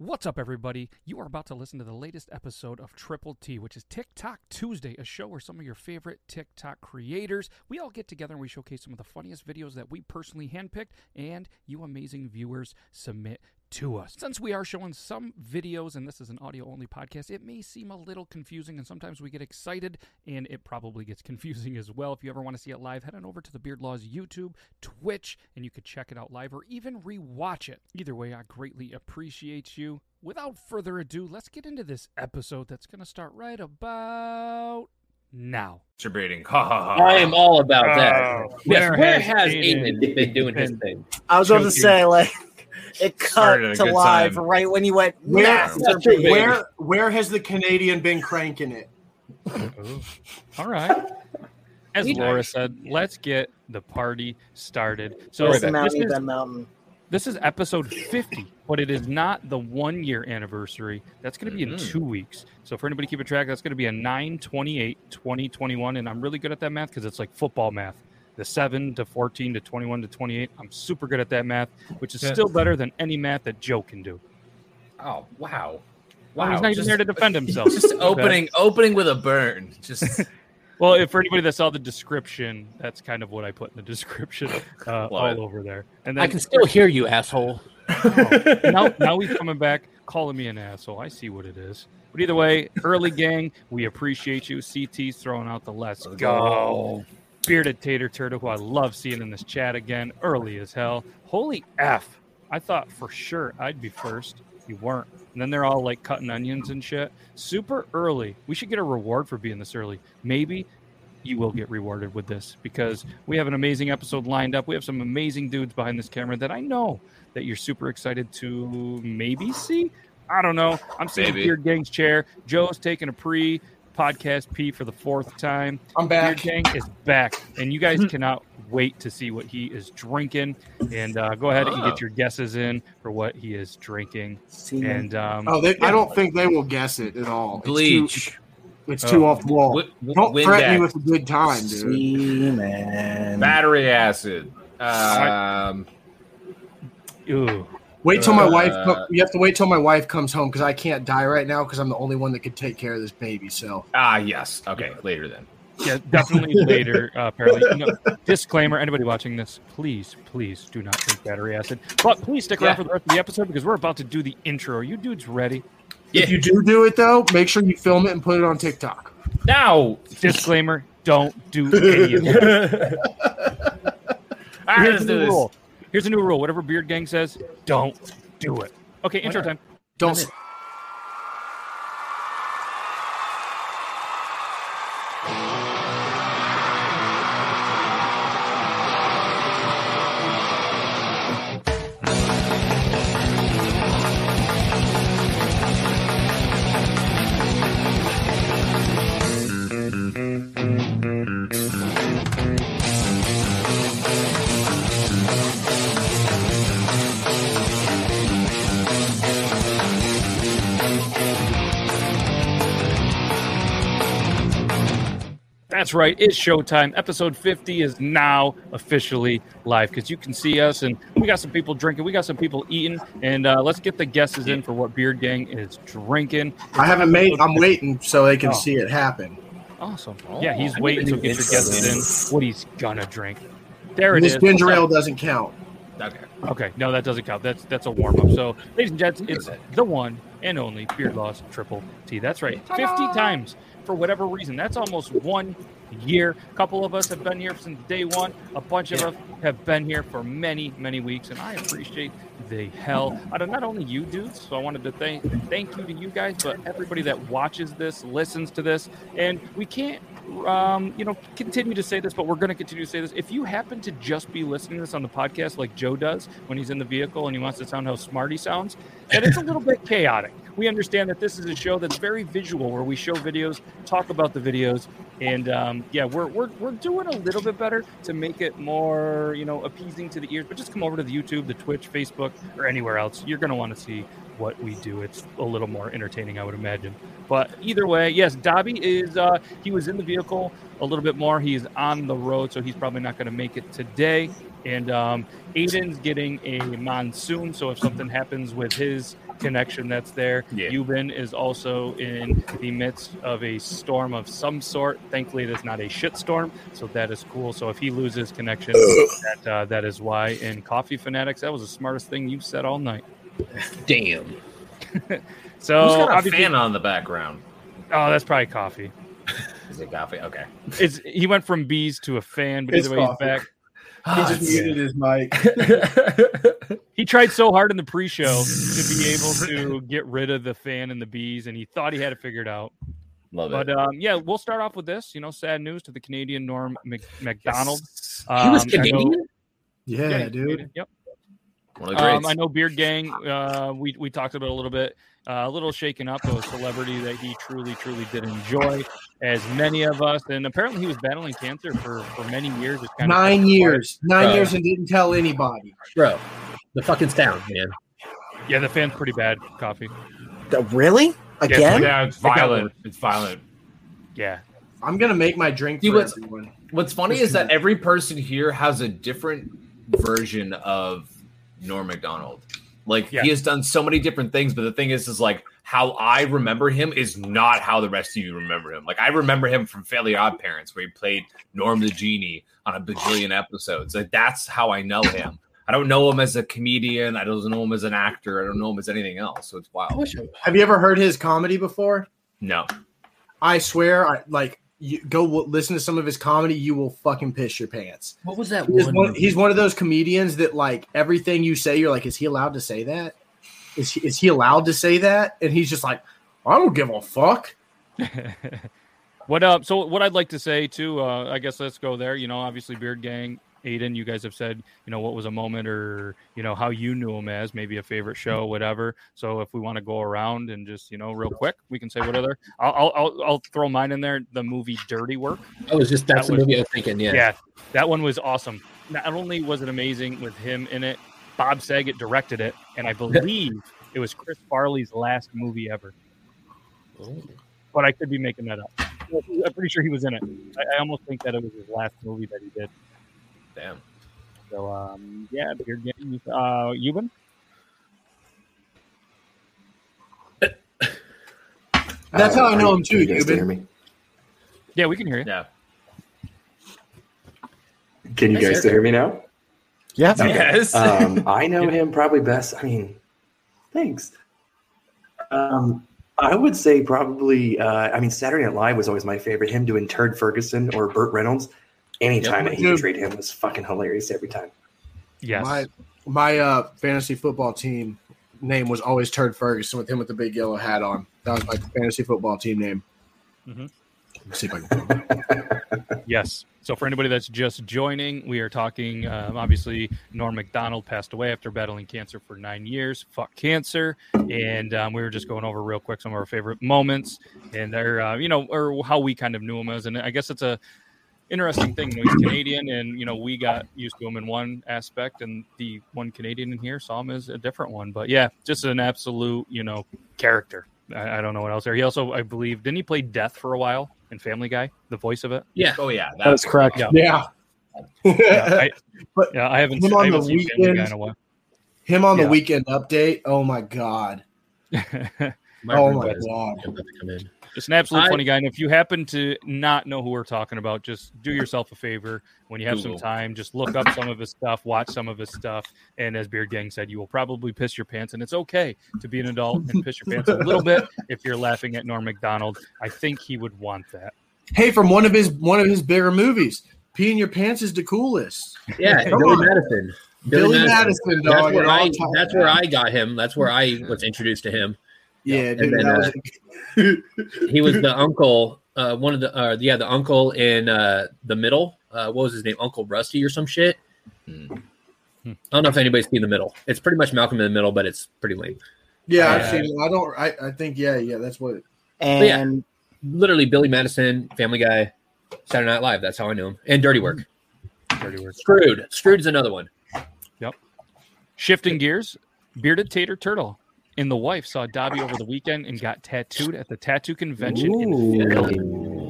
What's up, everybody? You are about to listen to the latest episode of Triple T, which is TikTok Tuesday, a show where some of your favorite TikTok creators we all get together and we showcase some of the funniest videos that we personally handpicked and you amazing viewers submit to us. Since we are showing some videos and this is an audio only podcast, it may seem a little confusing and sometimes we get excited and it probably gets confusing as well. If you ever want to see it live, head on over to the Beard Laws YouTube, Twitch, and you could check it out live or even rewatch it. Either way, I greatly appreciate you. Without further ado, let's get into this episode that's going to start right about now. Masturbating. Ha ha ha. I am all about that. Oh, yes, where where has has Aiden Aiden been doing his thing? I was about to say, like, it cut Started at a to live time. right when you went. Where- Where where has the Canadian been cranking it? All right. As Laura said, let's get the party started. So Where's this the mountain, is, Mountain. This is episode 50, but it is not the one year anniversary. That's going to be in Mhm. two weeks. So for anybody keeping track, that's going to be a 9 28 2021. And I'm really good at that math because it's like football math. The 7 to 14 to 21 to 28. I'm super good at that math, which is still better than any math that Joe can do. Oh wow. Well, Wow. he's not even Just- there to defend himself. Just opening opening with a burn. Just Well, if for anybody that saw the description, that's kind of what I put in the description uh, all over there. And then I can still hear you, asshole. now, now he's coming back, calling me an asshole. I see what it is. But either way, early gang, we appreciate you. CT's throwing out the let's go. Bearded Tater Turtle, who I love seeing in this chat again, early as hell. Holy F. I thought for sure I'd be first. You weren't. And then they're all like cutting onions and shit. Super early. We should get a reward for being this early. Maybe you will get rewarded with this because we have an amazing episode lined up. We have some amazing dudes behind this camera that I know that you're super excited to maybe see. I don't know. I'm seeing Maybe. Beard Gang's chair. Joe's taking a pre podcast pee for the fourth time. I'm Beard back. Gang is back, and you guys cannot wait to see what he is drinking. And uh, go ahead and Ah. get your guesses in for what he is drinking. And um, Oh, they, I don't think they will guess it at all. It's too- bleach. It's too, Oh. off the wall. Wi- don't threaten me with a good time, dude. Semen. Battery acid. Um, Wait till my Uh, wife. co- You have to wait till my wife comes home because I can't die right now because I'm the only one that could take care of this baby. So ah, yes. Okay, later then. Yeah, definitely later. Uh, apparently, you know, disclaimer: anybody watching this, please, please do not drink battery acid. But please stick around Yeah. for the rest of the episode because we're about to do the intro. Are you dudes ready? Yeah. if you do do it though, make sure you film it and put it on TikTok. Now. Disclaimer: Don't do any of it. All right, Here's let's a new this. rule. Here's a new rule. Whatever Beard Gang says, don't do it. Okay, intro time. Don't. That's right. It's showtime. Episode 50 is now officially live because you can see us and we got some people drinking. We got some people eating. And uh, let's get the guesses in for what Beard Gang is drinking. I haven't made. I'm waiting so they can Oh. see it happen. Awesome. Oh, yeah, he's I waiting. to So get your guesses in what he's gonna drink. There it This is. ginger ale doesn't count. Okay. Okay, no, that doesn't count. That's that's a warm up. So, ladies and gents, it's the one and only Beard Laws Triple T. That's right, fifty times for whatever reason. That's almost one year. A couple of us have been here since day one. A bunch of Yeah. us have been here for many, many weeks, and I appreciate the hell out of not only you dudes. So I wanted to thank thank you to you guys, but everybody that watches this, listens to this, and we can't um, you know, continue to say this, but we're going to continue to say this. If you happen to just be listening to this on the podcast like Joe does when he's in the vehicle and he wants to sound how smart he sounds, then it's a little bit chaotic. We understand that this is a show that's very visual, where we show videos, talk about the videos, and um, yeah, we're, we're we're doing a little bit better to make it more you know appeasing to the ears. But just come over to the YouTube, the Twitch, Facebook, or anywhere else. You're going to want to see what we do. It's a little more entertaining, I would imagine. But either way, yes, Dobby is uh, he was in the vehicle a little bit more. He's on the road, so he's probably not going to make it today. And um, Aiden's getting a monsoon, so if something happens with his connection that's there. Yeah. Euban is also in the midst of a storm of some sort. Thankfully, it is not a shit storm, so that is cool. So if he loses connection, that uh, that is why. In Coffee Fanatics, that was the smartest thing you've said all night. Damn. So Who's got a fan on the background? oh, that's probably Coffee. Is it coffee? Okay. It's he went from bees to a fan, but It's either way, he's back. He just muted his mic. He tried so hard in the pre-show to be able to get rid of the fan and the bees, and he thought he had it figured out. Love But it. um, yeah, we'll start off with this. You know, sad news to the Canadian Norm Mc- Macdonald. Yes. He was Um, know- Canadian? Yeah, he's dude. Canadian, Yep. One of the Um. I know Beard Gang. Uh, we we talked about a little bit. Uh, a little shaken up. A celebrity that he truly, truly did enjoy, as many of us. And apparently, he was battling cancer for for many years. It's kind of Nine years. Nine Bro. years and didn't tell anybody. Bro, the fucking sound, man. Yeah, the fan's pretty bad. Coffee. Uh, Really? Again? yeah, it's It got violent. It's violent. Yeah. I'm gonna make my drink See, for what's- everyone. What's funny is that every person here has a different version of Norm Macdonald. Like Yeah. he has done so many different things, but the thing is, is like how I remember him is not how the rest of you remember him. Like I remember him from Fairly Odd Parents, where he played Norm the genie on a bajillion episodes. Like that's how I know him. I don't know him as a comedian. I don't know him as an actor. I don't know him as anything else. So it's wild. Have you ever heard his comedy before? No, I swear, I like you go listen to some of his comedy. You will fucking piss your pants. What was that He's one? one, he's one of those comedians that like everything you say, you're like, is he allowed to say that? Is he, is he allowed to say that? And he's just like, I don't give a fuck. what up? So what I'd like to say too, uh, I guess let's go there. You know, obviously Beard Gang, Aiden, you guys have said, you know, what was a moment or you know how you knew him as maybe a favorite mm-hmm. show, whatever. So if we want to go around and just you know real quick, we can say what other. I'll I'll, I'll, throw mine in there. The movie Dirty Work. I was just that's That the was- movie I was thinking. Yeah. Yeah, that one was awesome. Not only was it amazing with him in it, Bob Saget directed it, and I believe it was Chris Farley's last movie ever. Oh. But I could be making that up. I'm pretty sure he was in it. I, I almost think that it was his last movie that he did. Damn. So um, yeah, Beard Gang. Uh, Euban? That's how I know him too, you guys hear me? Yeah, we can hear you. Yeah. Can you Nice guys still hear me now? Yeah. Yes. Um, I know him probably best. I mean, thanks. Um, I would say probably. Uh, I mean, Saturday Night Live was always my favorite. Him doing Turd Ferguson or Burt Reynolds. Anytime Yep. that he Dude. portrayed him was fucking hilarious every time. Yes. My my uh, fantasy football team name was always Turd Ferguson with him with the big yellow hat on. That was my fantasy football team name. Mhm. Let's see if I can. Yes. So for anybody that's just joining, we are talking. Um, obviously, Norm Macdonald passed away after battling cancer for nine years. Fuck cancer, and um, we were just going over real quick some of our favorite moments and their, uh, you know, or how we kind of knew him as. And I guess it's a interesting thing. He's Canadian, and you know, we got used to him in one aspect, and the one Canadian in here saw him as a different one. But yeah, just an absolute, you know, character. I, I don't know what else there. He also, I believe, didn't he play Death for a while in Family Guy? The voice of it. Yeah. oh yeah. That's correct. Yeah. Yeah. Yeah, I, But yeah, I haven't, him I on haven't the seen Family Guy in a while. Him on the weekend update. Oh my god. My oh my god. about to come in. Just an absolute I- funny guy. And if you happen to not know who we're talking about, just do yourself a favor. When you have Google. some time, just look up some of his stuff, watch some of his stuff. And as Beard Gang said, you will probably piss your pants. And it's okay to be an adult and piss your pants a little bit if you're laughing at Norm Macdonald. I think he would want that. Hey, from one of his one of his bigger movies, peeing your pants is the coolest. Yeah, Billy on. Madison. Billy, Madison, That's dog. where I. That's where I got him. That's where I was introduced to him. Yeah, dude. then, that uh, He was the uncle. Uh, one of the. Uh, yeah, the uncle in uh, the middle. Uh, what was his name? Uncle Rusty or some shit. Hmm. I don't know if anybody's seen the middle. It's pretty much Malcolm in the Middle, but it's pretty lame. yeah, I've seen it. I don't. I, I think. Yeah, yeah. That's what. yeah. And Literally, Billy Madison, Family Guy, Saturday Night Live. That's how I knew him. And Dirty Work. Dirty words. Screwed. Screwed's another one. Yep. Shifting gears, Bearded Tater Turtle and the wife saw Dobby over the weekend and got tattooed at the tattoo convention in Philly.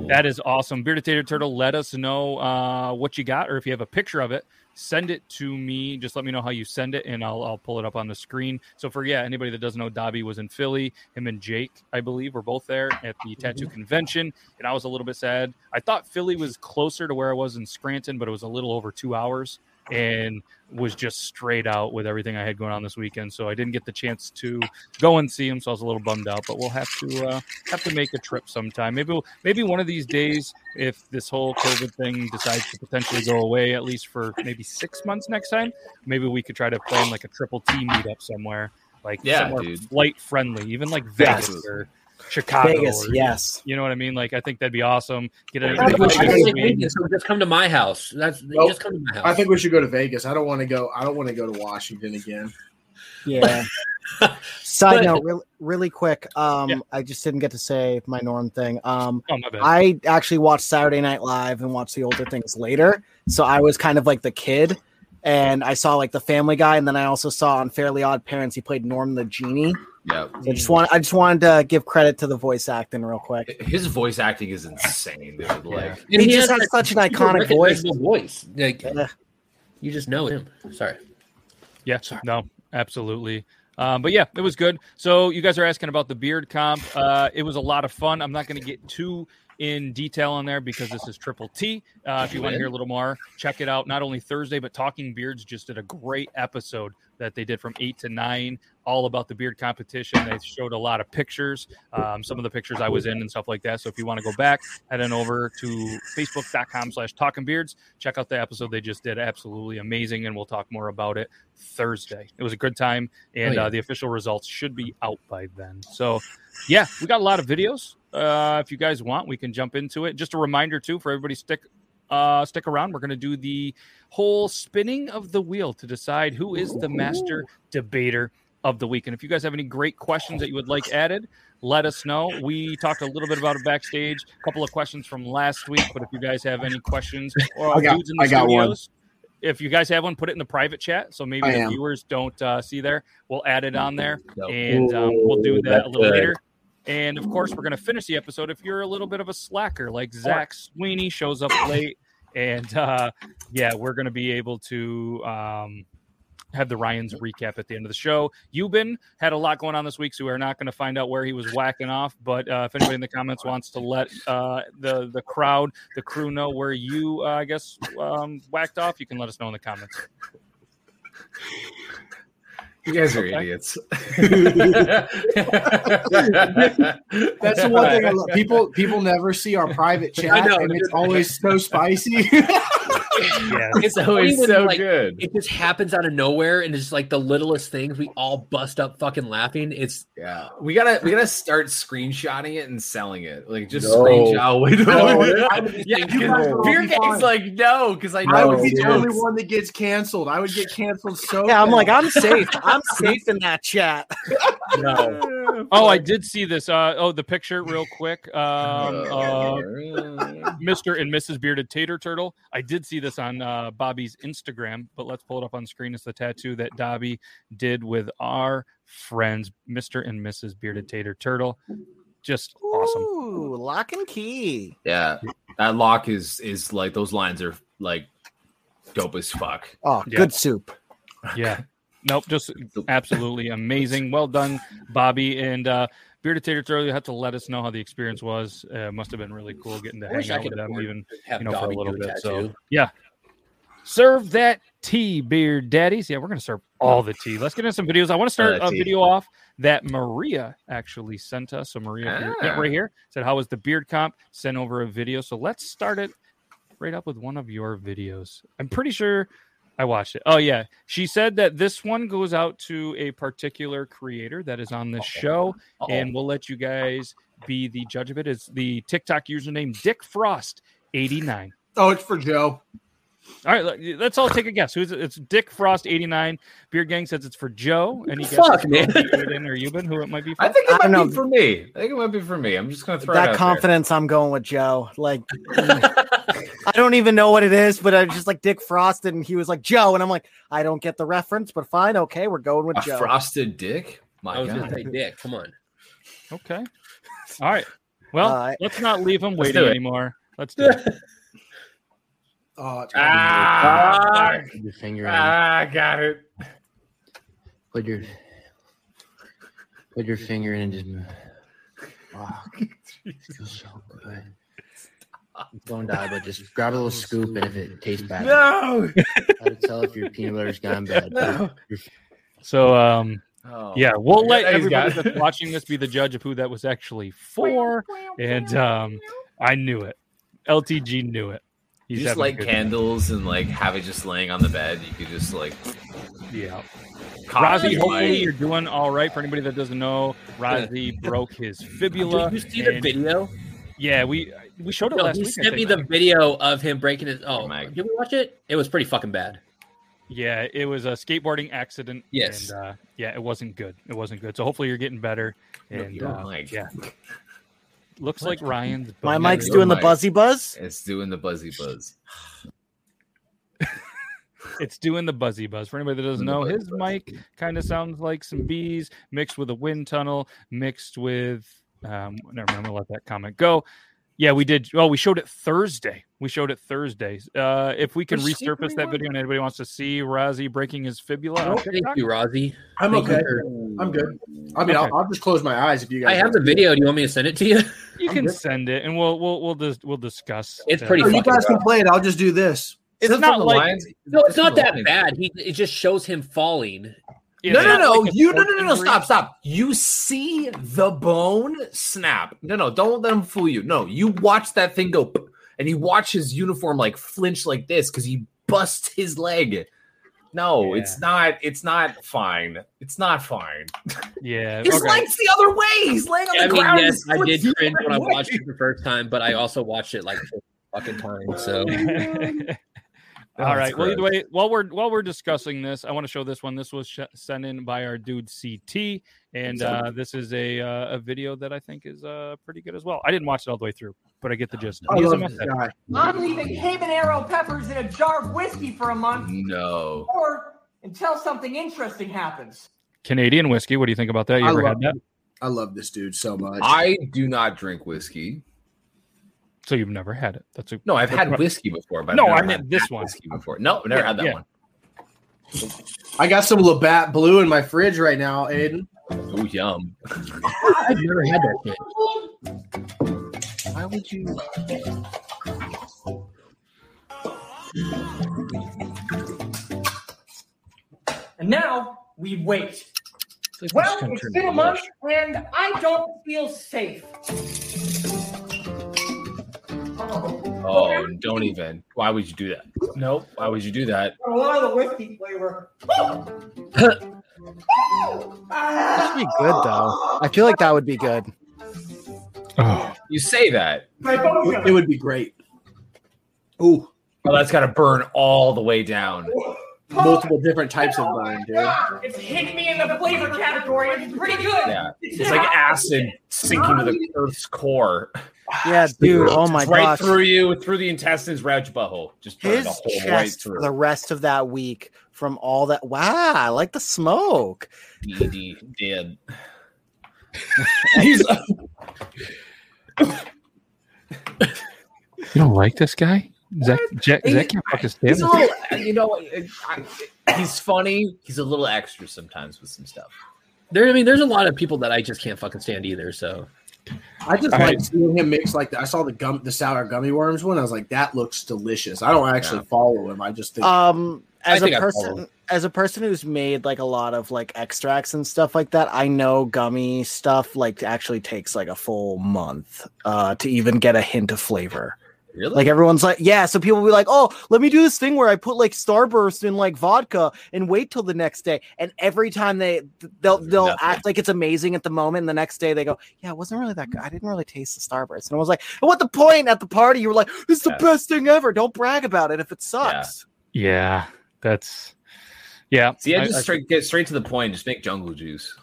That is awesome. Bearded Tater Turtle, let us know uh, what you got, or if you have a picture of it, send it to me. Just let me know how you send it, and I'll, I'll pull it up on the screen. So, for yeah, anybody that doesn't know, Dobby was in Philly. Him and Jake, I believe, were both there at the tattoo convention, and I was a little bit sad. I thought Philly was closer to where I was in Scranton, but it was a little over two hours and was just straight out with everything I had going on this weekend. So I didn't get the chance to go and see him. So I was a little bummed out. But we'll have to uh, have to make a trip sometime. Maybe we'll, maybe one of these days, if this whole COVID thing decides to potentially go away, at least for maybe six months next time, maybe we could try to plan like a triple T meetup somewhere. Like Yeah, somewhere dude. flight friendly, even like. Vegas or Chicago. Vegas, or- yes. You know what I mean? Like I think that'd be awesome. Get a, I think we should go to Vegas, so just come to my house. That's Nope. just come to my house. I think we should go to Vegas. I don't want to go. I don't want to go to Washington again. Yeah. Side But- note, really, really quick. Um, Yeah. I just didn't get to say my norm thing. Um, oh. I actually watched Saturday Night Live and watched the older things later. So I was kind of like the kid, and I saw like the Family Guy, and then I also saw on Fairly Odd Parents he played Norm the genie. Yeah. So I just want I just wanted to give credit to the voice acting real quick. His voice acting is insane, dude. Like, And He just has has such an iconic voice. voice. Like Yeah. you just know him. Sorry. Yeah, Sorry. no, absolutely. Um, but yeah, it was good. So you guys are asking about the beard comp. Uh, it was a lot of fun. I'm not going to get too in detail on there because this is Triple T. Uh, if you want to hear a little more, check it out. Not only Thursday, but Talking Beards just did a great episode that they did from eight to nine, all about the beard competition. They showed a lot of pictures, um, some of the pictures I was in and stuff like that. So if you want to go back, head on over to facebook.com slash talking beards. Check out the episode they just did. Absolutely amazing. And we'll talk more about it Thursday. It was a good time. And Oh, yeah. uh, the official results should be out by then. So yeah, we got a lot of videos. Uh, if you guys want, we can jump into it. Just a reminder too for everybody stick uh stick around. We're gonna do the whole spinning of the wheel to decide who is the master debater of the week. And if you guys have any great questions that you would like added, let us know. We talked a little bit about it backstage, a couple of questions from last week. But if you guys have any questions or I got- dudes in the I got one. studios, if you guys have one, put it in the private chat so maybe I the am. viewers don't uh, see there. We'll add it on there and um, we'll do Ooh, that a little good. later. And of course, we're going to finish the episode if you're a little bit of a slacker, like Zach Sweeney shows up late, and uh, yeah, we're going to be able to um, have the Ryan's recap at the end of the show. Euban had a lot going on this week, so we're not going to find out where he was whacking off. But uh, if anybody in the comments wants to let uh, the the crowd, the crew know where you, uh, I guess, um, whacked off, you can let us know in the comments. You guys are Okay. idiots. That's the one thing I love. People people never see our private chat, know, and it's always so spicy. Yeah, It's always so like, good. It just happens out of nowhere, and it's like the littlest things. We all bust up fucking laughing. It's Yeah, we gotta we gotta start screenshotting it and selling it. Like just No. screenshot. Wait, No, I would be yeah, thinking, you guys will Beard Gang's like no, because I know I would be the only one that gets canceled. I would get canceled so. Yeah, I'm like I'm safe. I'm safe in that chat. no. Oh, I did see this. Uh, oh, the picture, real quick. Um, uh, Mr. and Mrs. Bearded Tater Turtle. I did see this on uh, Dobby's Instagram, but let's pull it up on screen. It's the tattoo that Dobby did with our friends, Mr. and Mrs. Bearded Tater Turtle. Just awesome. Ooh, lock and key. yeah, that lock is is like those lines are like dope as fuck. Oh, Yeah. good soup. Yeah. Nope, just absolutely amazing. Well done, Dobby. And uh, Bearded Tater Turtle, you have to let us know how the experience was. Uh, must have been really cool getting to I hang out with them, even you know, for a little bit, so- yeah. serve that tea, beard daddies. Yeah, we're gonna serve all the tea. Let's get into some videos. I want to start Uh, a video off that Maria actually sent us. So Maria, if you're- yeah, Ah. right here, said how was the beard comp? Sent over a video. So let's start it right up with one of your videos. I'm pretty sure I watched it. Oh yeah, she said that this one goes out to a particular creator that is on this show, and we'll let you guys be the judge of it. it. Is the TikTok username Dick Frost 89. Oh, it's for Joe. All right, let- let's all take a guess. Who's it? It's Dick Frost eighty nine. Beard Gang says it's for Joe. Any guesses? Fuck, man. Aiden or Euban, who it might be for? I think it might don't be know. for me. I think it might be for me. I'm just gonna throw it that out confidence, I'm going with Joe. Like, I don't even know what it is, but I'm just like Dick Frost, and he was like Joe, and I'm like, I don't get the reference, but fine, okay, we're going with there. A Joe. frosted dick. My I was God. gonna say Dick. Come on. Okay. All right. Well, Uh, let's not leave him Let's waiting anymore. Let's do it. Oh, it's Ah, Put your finger in. ah, got it. Put your put your finger in and just move. Wow. Feels so good. Don't die, but just grab a little scoop, and if it tastes bad, No. how to tell if your peanut butter's gone bad. No. So, um, Oh. yeah, we'll let everybody got- that's watching this be the judge of who that was actually for. And um, I knew it. LTG knew it. You just having a light good- candles and like have it just laying on the bed. You could just like. Yeah. cock hopefully you're doing all right. For anybody that doesn't know, Razi broke his fibula. Did you see the and- video? Yeah, we we showed it No, last he week. I sent me think. the video of him breaking his. Oh, Mike. did we watch it? It was pretty fucking bad. Yeah, it was a skateboarding accident. Yes. And uh, yeah, it wasn't good. It wasn't good. So hopefully you're getting better. And your uh, mic. yeah, looks like Ryan's. My mic's is- your doing the mic. buzzy buzz. It's doing the buzzy buzz. It's doing the buzzy buzz. For anybody that doesn't know, his buzz. mic kind of sounds like some bees mixed with a wind tunnel, mixed with. Um, never mind. I'm gonna let that comment go. Yeah, we did. Well, we showed it Thursday. We showed it Thursday. Uh, if we can Which resurface that video and anybody wants to see Razi breaking his fibula, on Thank you, Rozzy. I'm Thank okay. for- I'm good. I mean, Okay. I'll, I'll just close my eyes if you guys. I have the video. Do you want me to send it to you? you I'm can good. send it, and we'll we'll we'll dis- we'll discuss. It's pretty Or you guys can play it. I'll just do this. It's Is it not from the like Lions? No, it's not that bad. He it just shows him falling. It's no, no, no. like you no, no, no, no. Stop, stop. You see the bone snap. No, no. Don't let him fool you. No, you watch that thing go, and you watch his uniform like flinch like this because he busts his leg. No, Yeah. it's not. It's not fine. It's not fine. Yeah. His okay. leg's the other way. He's laying on the I mean, ground. yes, his I foot's did cringe other when I watched it the first time, but I also watched it like fucking times. So oh, All That's. Well, either way, while we're while we're discussing this, I want to show this one. This was sh- sent in by our dude CT, and uh, this is a uh, a video that I think is uh, pretty good as well. I didn't watch it all the way through, but I get the gist. I love this guy. I'm leaving habanero peppers in a jar of whiskey for a month No. or until something interesting happens. Canadian whiskey. What do you think about that? You I ever love, had that? I love this dude so much. I do not drink whiskey. So you've never had it? That's a No, I've had right. whiskey before, but No, I meant this that one. whiskey before. No, I've never Yeah, had that yeah. one. I got some Labatt Blue in my fridge right now, Aiden. Oh, yum. I've never had that shit. Why would you? And now we wait. Well, it's been a month and I don't feel safe. Oh, don't even. Why would you do that? Nope. Why would you do that? A lot of the whiskey flavor. That'd be good though. I feel like that would be good. Oh, You say that. It would be great. Ooh, Well, that's got to burn all the way down. multiple different types of burn, dude. Ah, It's hitting me in the flavor category. It's pretty good. Yeah, it's like acid sinking to the Earth's core. Yeah, dude. Oh Just my right gosh. through you, through the intestines, right to butthole. Just His the whole chest right for through. the rest of that week from all that. Wow, I like the smoke. DD dead. He's you don't like this guy? Zach, Jack, He- Zach can't fucking stand He's a little, you know, I- he's funny. He's a little extra sometimes with some stuff. There, I mean, there's a lot of people that I just can't fucking stand either. So I just All like right. seeing him mix like that. I saw the gum the sour gummy worms one. I was like, that looks delicious. I don't actually Yeah. follow him. I just think Um, as a think I person, as a person who's made like a lot of like extracts and stuff like that, I know gummy stuff like actually takes like a full month uh to even get a hint of flavor. Really? Like everyone's like, yeah. So people will be like, oh, let me do this thing where I put like Starburst in like vodka and wait till the next day. And every time they they'll they'll Nothing. act like it's amazing at the moment, and the next day they go, yeah, it wasn't really that good. I didn't really taste the Starburst. And I was like, what the point at the party? You were like, this is the Yeah. best thing ever. Don't brag about it if it sucks. Yeah, that's yeah. See, I I- just I- straight get straight to the point. Just make jungle juice.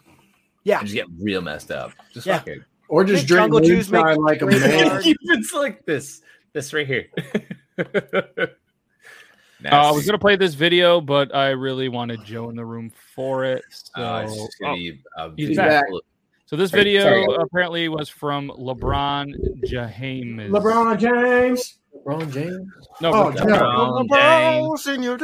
Yeah. And just get real messed up. Just Yeah. fuck it. or just Make drink jungle juice, make like a man. it's like this. This right here. Uh, I was gonna play this video, but I really wanted Joe in the room for it. So it's just gonna Oh, be a he's video back. So this Sorry, video sorry. apparently was from LeBron James. LeBron James. LeBron James. No, Oh, Rick- yeah. LeBron James. in your.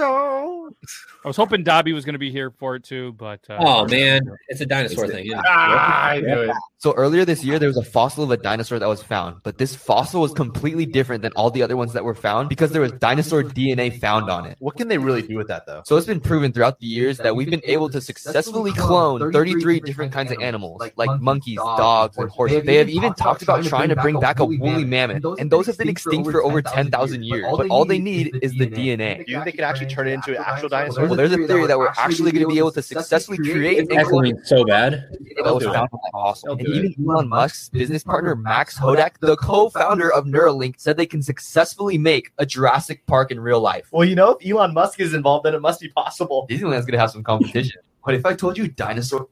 I was hoping Dobby was going to be here for it too, but uh, Oh man, it's a dinosaur Is it- thing. isn't it? Ah, I knew it. So earlier this year, there was a fossil of a dinosaur that was found, but this fossil was completely different than all the other ones that were found because there was dinosaur DNA found on it. What can they really do with that though? So it's been proven throughout the years that we've been able to successfully clone 33 different kinds of animals, like monkeys, dogs, and horses. They have even talked about trying to bring back a woolly mammoth, and those have been extinct for over 10,000 years. But all they need is the DNA. Do you think they can actually turn it into an actual dinosaur? Well, there's a theory that we're actually going to be able to successfully create and clone Echoing so bad. that was found in that fossil. And even Elon Musk's business partner Max Hodak, the co-founder of Neuralink, said they can successfully make a Jurassic Park in real life. Well, you know, if Elon Musk is involved, then it must be possible. Disneyland's gonna have some competition. But if I told you dinosaur,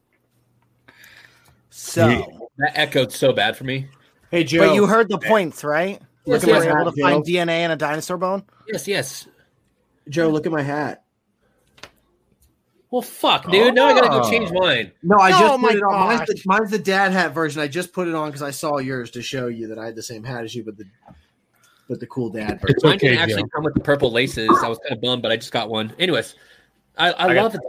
So, That echoed so bad for me. Hey Joe. but you heard the points, right? Yes, Look at You my were hat, able to find DNA in a dinosaur bone. yes, yes. Joe, look at my hat. Well, fuck, dude. Now I gotta go Oh. change mine. No, I Oh just my put it on. Mine's the, mine's the dad hat version. I just put it on because I saw yours to show you that I had the same hat as you, but the but the cool dad version. It's Mine okay, didn't actually Joe. come with the purple laces. I was kind of bummed, but I just got one. Anyways, I, I, I got- love it.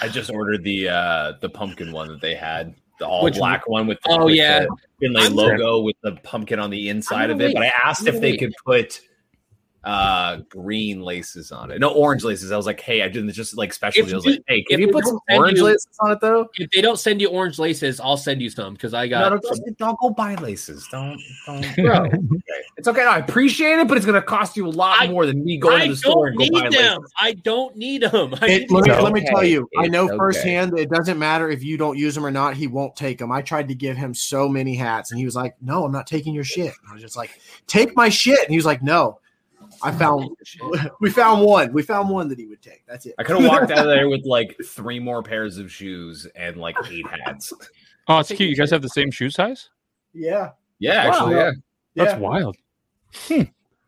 I just ordered the uh the pumpkin one that they had, the all Which black one with the, Oh, with yeah. the Finlay I'm- logo with the pumpkin on the inside of it. But I asked I'm if they gonna could put uh green laces on it. No orange laces. I was like, hey, I didn't just like special If deals. you- Like, hey, can you put some orange you- laces on it though? If they don't send you orange laces, I'll send you some because I got. no, don't, don't go buy laces. Don't, don't. Bro, okay. It's okay. No, I appreciate it, but it's gonna cost you a lot I- more than me going I to the store and don't go buy need them. laces. I don't need them. I It, need let, me, It's let me tell okay. you, I know okay. firsthand that it doesn't matter if you don't use them or not. He won't take them. I tried to give him so many hats, and he was like, "No, I'm not taking your shit." And I was just like, "Take my shit," and he was like, "No." I found we found one. We found one that he would take. That's it. I could have walked out of there with like three more pairs of shoes and like eight hats. Oh, it's cute. You guys have the same shoe size? Yeah, Yeah, actually, yeah. That's yeah. wild. Hmm.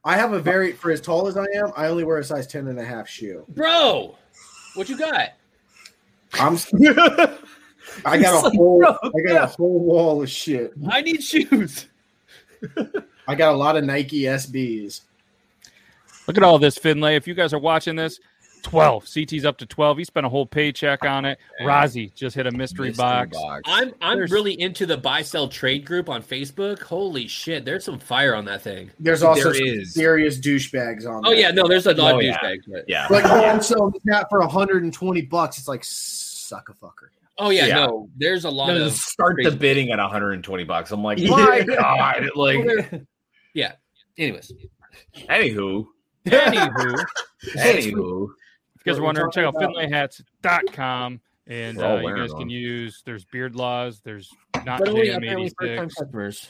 I have a very for as tall as I am. I only wear a size 10 and a half shoe. Bro, what you got? I'm. I got a whole. I got a whole wall of shit. I need shoes. I got a lot of Nike SBs. Look at all this, Finlay. If you guys are watching this, 12. CT's up to 12. He spent a whole paycheck on it. Rozzy just hit a mystery, box. I'm I'm There's- really into the buy sell trade group on Facebook. Holy shit, there's some fire on that thing. There's also There some is. serious douchebags on. Oh there. yeah, no, there's a lot Oh, of yeah. douchebags. But... Yeah. Like, oh, I'm selling the cat for 120 bucks. It's like suck a fucker. Oh yeah, Yeah. no, there's a lot No, of start the bidding at 120 bucks. I'm like, my god! Like, yeah. Anyways, anywho, Anywho, anywho, if you guys are We're wondering, check out talking about- finlayhats.com. And uh, you guys them. can use, there's Beard Laws, there's not but only apparently JM86. customers.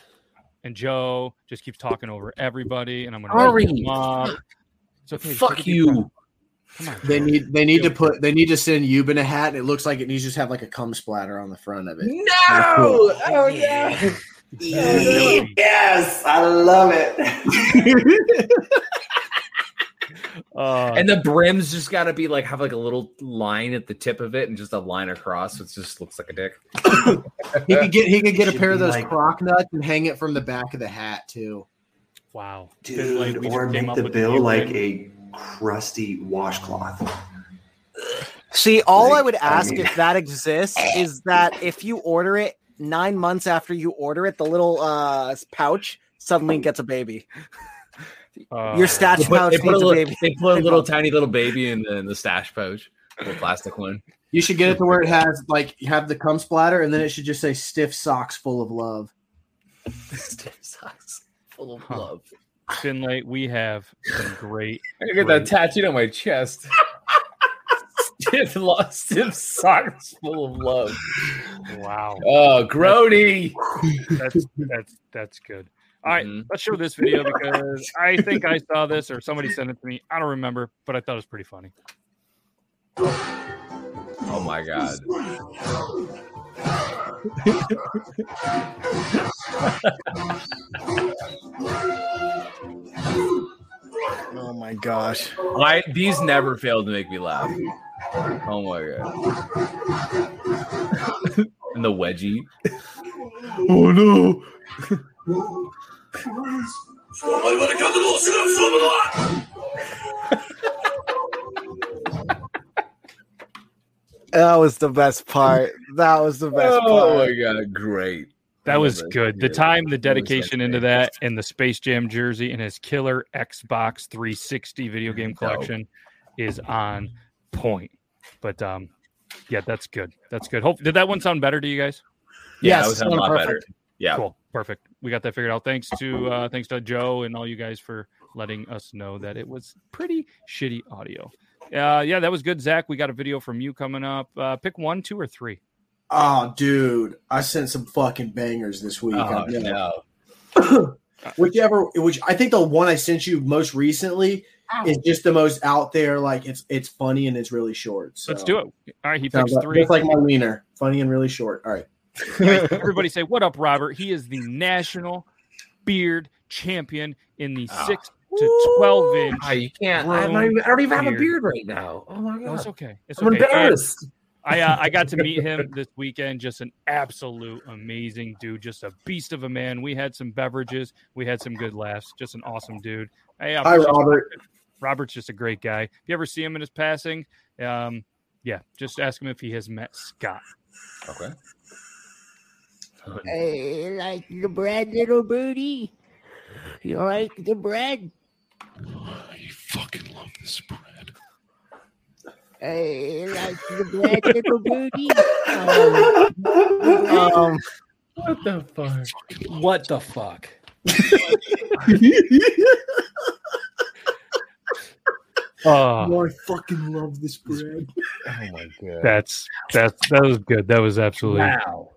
And Joe just keeps talking over everybody. And I'm going Sorry. to up. It's okay. fuck take a deep you. on. They need they need to put they need to send Euban a hat, and it looks like it needs to just have like a cum splatter on the front of it. No! Oh yeah! Yes, I love it. Uh, And the brims just got to be like have like a little line at the tip of it and just a line across. So it just looks like a dick. He could get he could get a pair of those like- croc nuts and hang it from the back of the hat too. wow. Finlay, Dude, we or make the bill like a crusty washcloth. See, all I Like, would I ask mean- if that exists is that if you order it nine months after you order it, the little uh, pouch suddenly gets a baby. Uh, Your stash They put, pouch they put a little, baby. they put a little tiny little baby in the, in the stash pouch, little plastic one. You should get it to where it has like you have the cum splatter, and then it should just say "stiff socks full of love." Stiff socks full of Huh. love. Finlay, we have some great. I get that tattooed on my chest. stiff, lo- stiff socks full of love. Wow. Oh, Grody. That's that's that's good. All right, Mhm. let's show this video because I think I saw this or somebody sent it to me. I don't remember, but I thought it was pretty funny. Oh my god. Oh my gosh. I these never failed to make me laugh. Oh my god. and the wedgie. Oh no. That was the best part. That was the best Oh part. my god, great. That was good. The time, the dedication into that, and the Space Jam jersey and his killer Xbox 360 video game Dope. collection is on point. But um, yeah, that's good. That's good. Hope did that one sound better to you guys? Yeah, Yes, that was a sounded lot better. Yeah. Cool. Perfect. We got that figured out. Thanks to uh thanks to Joe and all you guys for letting us know that it was pretty shitty audio. Uh yeah, that was good, Zach. We got a video from you coming up. Uh pick one, two, or three. Oh, dude, I sent some fucking bangers this week. Oh, I no. Whichever, which I think the one I sent you most recently is just the most out there. Like it's it's funny and it's really short. So. Let's do it. All right, he Sounds picks like, three. Just like my wiener, funny and really short. All right. Everybody say, What up, Robert? He is the national beard champion in the Ah. six to twelve inch. Ah, you can't. I'm not even, I don't even have a beard. beard right now. Oh my No, it's okay. It's I'm okay. Embarrassed. I uh, I got to meet him this weekend. Just an absolute amazing dude. Just a beast of a man. We had some beverages. We had some good laughs. Just an awesome dude. Hey, Hi, Robert. Robert's just a great guy. If you ever see him in his passing, um, yeah, just ask him if he has met Scott. Okay. I like the bread, little birdie. You like the bread? I fucking love this bread. I like the bread, little birdie. Um, um, What the fuck? What the fuck? Oh, I fucking love this bread. Oh my god. that's that's that was good. That was absolutely Wow.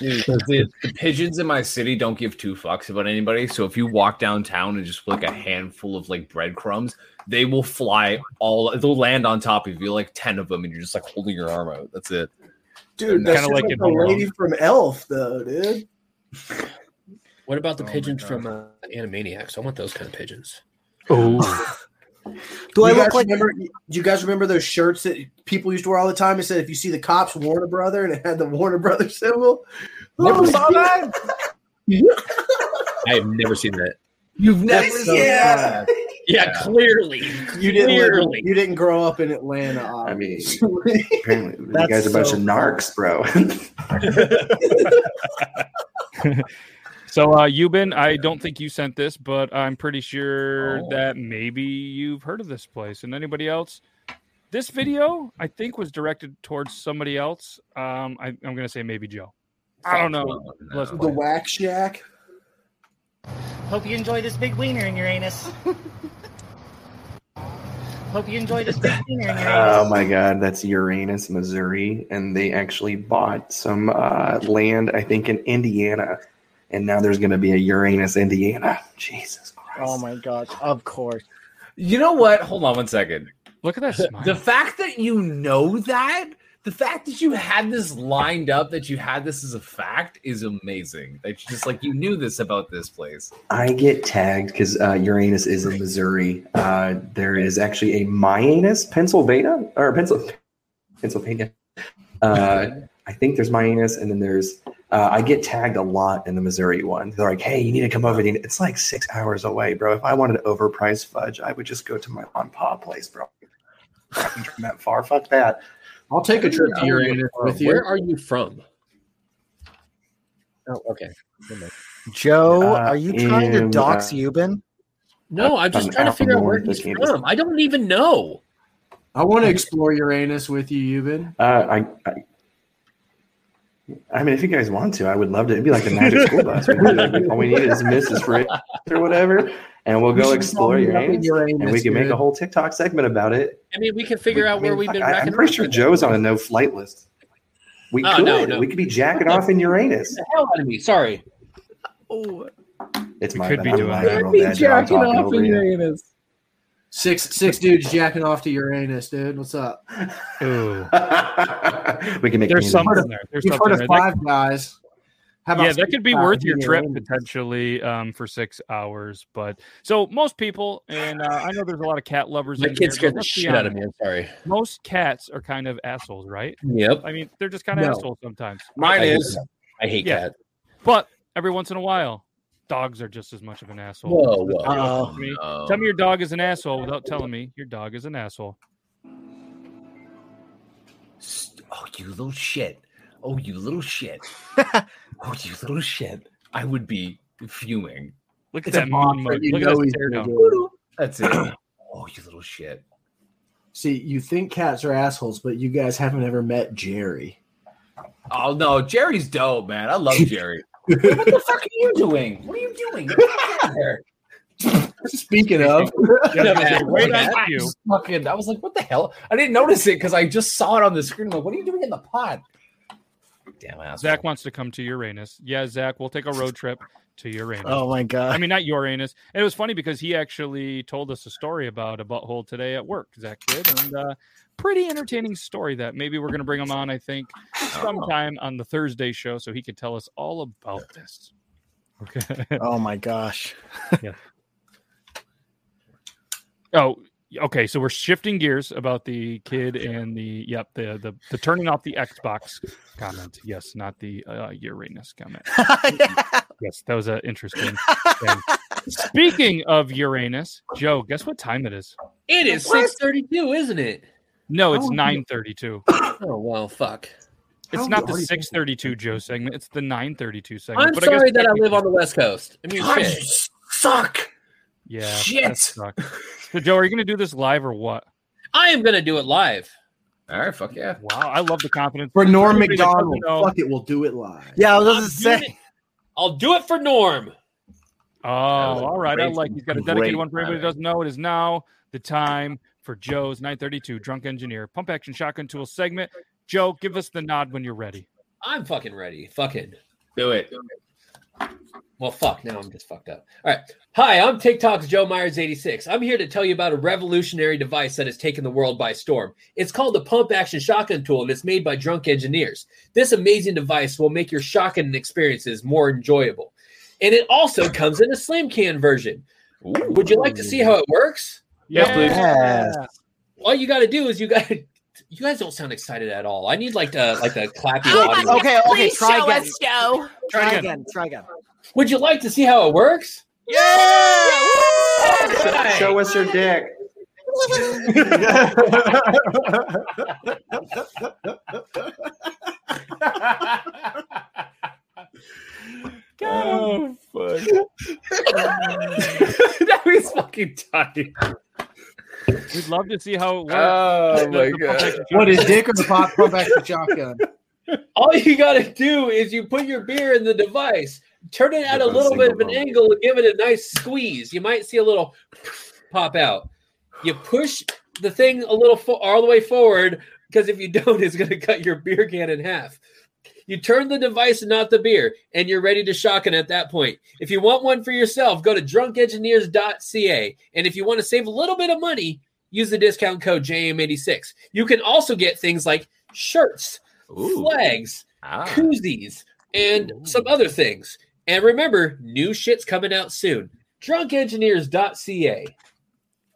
Dude, the, the pigeons in my city don't give two fucks about anybody. So if you walk downtown and just put like a handful of like breadcrumbs, they will fly all. They'll land on top of you, like ten of them, and you're just like holding your arm out. That's it. Dude, Kinda that's like like it the belongs. lady from Elf, though, dude. What about the Oh pigeons from uh, Animaniacs? I want those kind of pigeons. oh do I you look guys like remember? Do you guys remember those shirts that people used to wear all the time? It said, "If you see the cops, Warner Brother," and it had the Warner Brother symbol. Never Oh, saw that. I have never seen that. You've never That's seen so that. Yeah, clearly. You didn't. Live, you didn't grow up in Atlanta. I mean, apparently you guys are a bunch so of narcs, bro. So, uh, Euban, I don't think you sent this, but I'm pretty sure Oh. that maybe you've heard of this place. And anybody else? This video, I think, was directed towards somebody else. Um, I, I'm going to say maybe Joe. I don't know. Let's the play. Wax Shack. Hope you enjoy this big wiener in Uranus. Hope you enjoy this big wiener in Uranus. oh my God, that's Uranus, Missouri, and they actually bought some uh, land, I think, in Indiana, and now there's going to be a Uranus, Indiana. Jesus Christ! Oh my gosh! Of course. You know what? Hold on one second. Look at that smile. The fact that you know that, the fact that you had this lined up, that you had this as a fact, is amazing. That you just like you knew this about this place. I get tagged because uh, Uranus is in Missouri. Uh, there is actually a Myanus, Pennsylvania, or Pencil, Pennsylvania. Uh, I think there's Myanus, and then there's. Uh, I get tagged a lot in the Missouri one. They're like, "Hey, you need to come over." It's like six hours away, bro. If I wanted overpriced fudge, I would just go to my mom and pop place, bro. I'm not that far. Fuck that. I'll take a trip to Uranus with you. Where are you from? Oh, okay. Joe, Uh, are you trying to dox uh, Euban? No, I'm just I'm trying to figure out where he's Kansas. from. I don't even know. I want to explore Uranus with you, Euban. Uh, I, I, I mean, if you guys want to, I would love to. It'd be like a magic school bus. Like, All we need is Mrs. Fritz or whatever, and we'll We go explore probably meet up in Uranus, and we can make a whole TikTok segment about it. I mean, we can figure We- out I where mean, we've been. I, racking am pretty sure with. Joe's on a no flight list. We Oh, could. no, no. We could be jacking off in Uranus. the hell out of me. Sorry. Oh. It's We my could bad. be I'm doing lying that. real bad, Joe. I'm you. Six six dudes jacking off to Uranus, dude. What's up? Ooh. we can make There's memes. something there. There's You've something heard of That- Five Guys. How about yeah, that could be worth your trip Uranus? potentially um, for six hours. But so most people, and uh, I know there's a lot of cat lovers. My in kid here, scared the shit out of me. I'm sorry. Most cats are kind of assholes, right? Yep. I mean, they're just kind of No. assholes sometimes. Mine I hate is. I hate Yeah. cats. But every once in a while, dogs are just as much of an asshole. Whoa, whoa. Uh-oh. Me. No. Tell me your dog is an asshole without telling me your dog is an asshole. Oh, you little shit. Oh, you little shit. oh, you little shit. I would be fuming. Look at It's that box moon that mug. you Look at know that he's gonna down. do. That's it. oh, you little shit. See, you think cats are assholes, but you guys haven't ever met Jerry. Oh no, Jerry's dope, man. I love Jerry. Wait, what the fuck are you doing? What are you doing? Get the fuck out of here. Speaking of, Yeah, man. wait that. you. Fucking, I was like, what the hell? I didn't notice it because I just saw it on the screen. I'm like, what are you doing in the pot? Damn ass. Zach wants to come to Uranus. Yeah, Zach, we'll take a road trip to Uranus. Oh my god. I mean, not Uranus. And it was funny because he actually told us a story about a butthole today at work. Zach did, and uh, pretty entertaining story. That maybe we're going to bring him on. I think sometime on the Thursday show, so he could tell us all about this. Okay. oh my gosh. yeah. Oh, okay. So we're shifting gears about the kid and the yep the the, the turning off the Xbox comment. Yes, not the uh, Uranus comment. Yes, that was an interesting thing. Speaking of Uranus, Joe, guess what time it is? It is six thirty-two, isn't it? No, it's nine thirty-two. Oh well, fuck. It's How not the six thirty-two Joe segment. It's the nine thirty-two segment. I'm but sorry I guess that I live on the West Coast. I mean, God, shit. suck. Yeah, Shit. that. So, Joe, are you going to do this live or what? I am gonna do it live. All right, fuck yeah. Wow, I love the confidence. for Norm Everybody that doesn't Macdonald, fuck it, we'll do it live. Yeah, I was going to say. It. I'll do it for Norm. Oh, all right. I like. He's got a dedicated one for everybody who doesn't know. It is now the time for Joe's 932 Drunk Engineer Pump Action Shotgun Tool segment. Joe, give us the nod when you're ready. I'm fucking ready. Fucking. Do it. Well, fuck. Now I'm just fucked up. All right. Hi, I'm TikTok's Joe Myers 86. I'm here to tell you about a revolutionary device that has taken the world by storm. It's called the Pump Action Shotgun Tool, and it's made by drunk engineers. This amazing device will make your shotgun experiences more enjoyable. And it also comes in a slim can version. Would you like to see how it works? Yes, please. All you got to do is you got to. You guys don't sound excited at all. I need like the like the clappy Oh, audio. okay, okay, Please try show again. us, Joe. Try again. Try again. Would you like to see how it works? Show, show us your dick. Oh fuck. that was fucking tight. We'd love to see how it works. Oh The- my the Pump god. Action What is dick or the pop pump action shotgun? All you got to do is you put your beer in the device, turn it at a Give it a little bit of an single angle, and give it a nice squeeze. You might see a little pop out. You push the thing a little fo- all the way forward because if you don't, it's going to cut your beer can in half. You turn the device and not the beer, and you're ready to shotgun at that point. If you want one for yourself, go to drunkengineers.ca. And if you want to save a little bit of money, use the discount code JM86. You can also get things like shirts, Ooh. flags, Ah. koozies, and some other things. And remember, new shit's coming out soon. Drunkengineers.ca.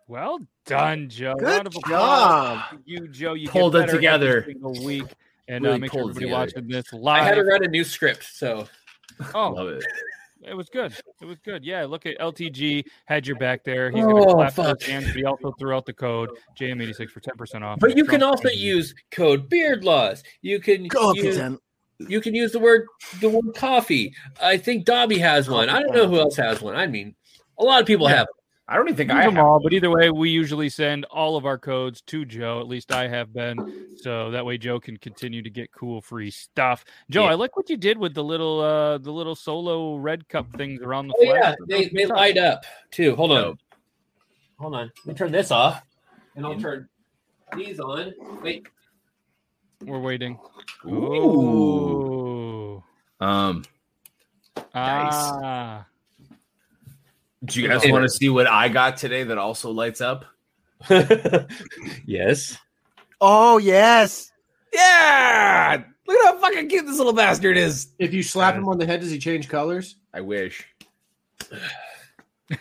Well done, Joe. Good Round job. You, Joe. You Pulled it together. every single week. And Really uh, make sure pulled everybody watching this live. I had to write a new script, so Oh, Love it. It was good. It was good. Yeah, look at LTG had your back there. He's gonna Oh, clap for fuck. hands, but he also threw out the code JM86 for ten percent off. but you can also Engineer. use code beard laws. You can Go use, you can use the word the word coffee. I think Dobby has one. I don't know who else has one. I mean, a lot of people Yeah. have. I don't even think Use I them have. all, but either way, we usually send all of our codes to Joe. At least I have been, so that way Joe can continue to get cool free stuff. Joe, Yeah. I like what you did with the little uh the little solo red cup things around the Oh flag. yeah, they, they light up too. Hold on. Hold on. Let me turn this off. And I'll turn these on. Wait. We're waiting. Ooh. Ooh. Um, Ah. Do you guys want to see what I got today that also lights up? yes. Oh yes. Yeah. Look at how fucking cute this little bastard is. If you slap him on the head, does he change colors? I wish.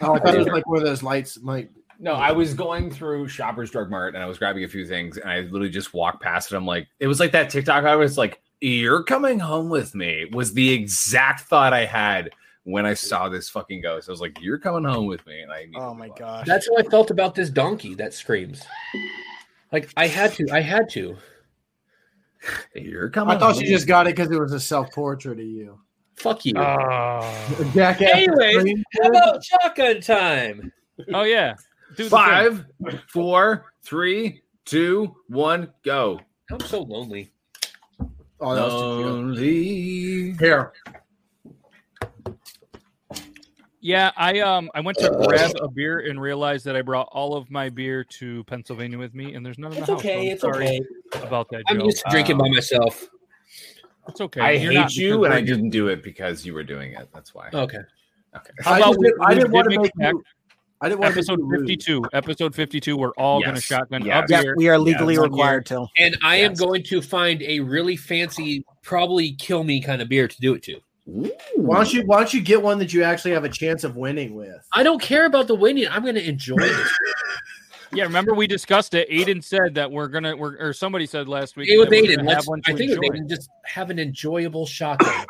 Oh, I thought it was like one of those lights. Might No, I was going through Shoppers Drug Mart and I was grabbing a few things and I literally just walked past it. I'm like, it was like that TikTok I was like, You're coming home with me was the exact thought I had when I saw this fucking ghost. I was like, "You're coming home with me," and I Oh my gosh. That's how I felt about this donkey that screams. Like I had to, I had to. You're coming. I thought home you just got it because it was a self portrait of you. Fuck you. Oh, Jackass. Anyways, how about shotgun time? oh yeah. Do. Five, four, three, two, one, go. I'm so lonely. Oh, that was too cute. Lonely. Here. Yeah, I um I went to grab a beer and realized that I brought all of my beer to Pennsylvania with me, and there's none in the It's house. so okay. I'm It's sorry okay. about that. I'm Joe. used to drinking by Um, myself. It's okay. I You're hate you, and I didn't do it because you were doing it. That's why. Okay. Okay. How I about just we- did, I didn't did want to make make back- you. I didn't want Episode make you rude. 52. Episode 52. We're all going to Yes, shotgun yes. up Yeah, here. we are legally Yes. required to. And I am going to find a really fancy, probably kill me kind of beer to do it to. Why don't you? Why don't you get one that you actually have a chance of winning with? I don't care about the winning. I'm going to enjoy it. Yeah, remember we discussed it. Aiden said that we're gonna, we're, or somebody said last week. Hey, with Aiden, gonna let's, have one to I think with enjoy. Aiden, just have an enjoyable shotgun.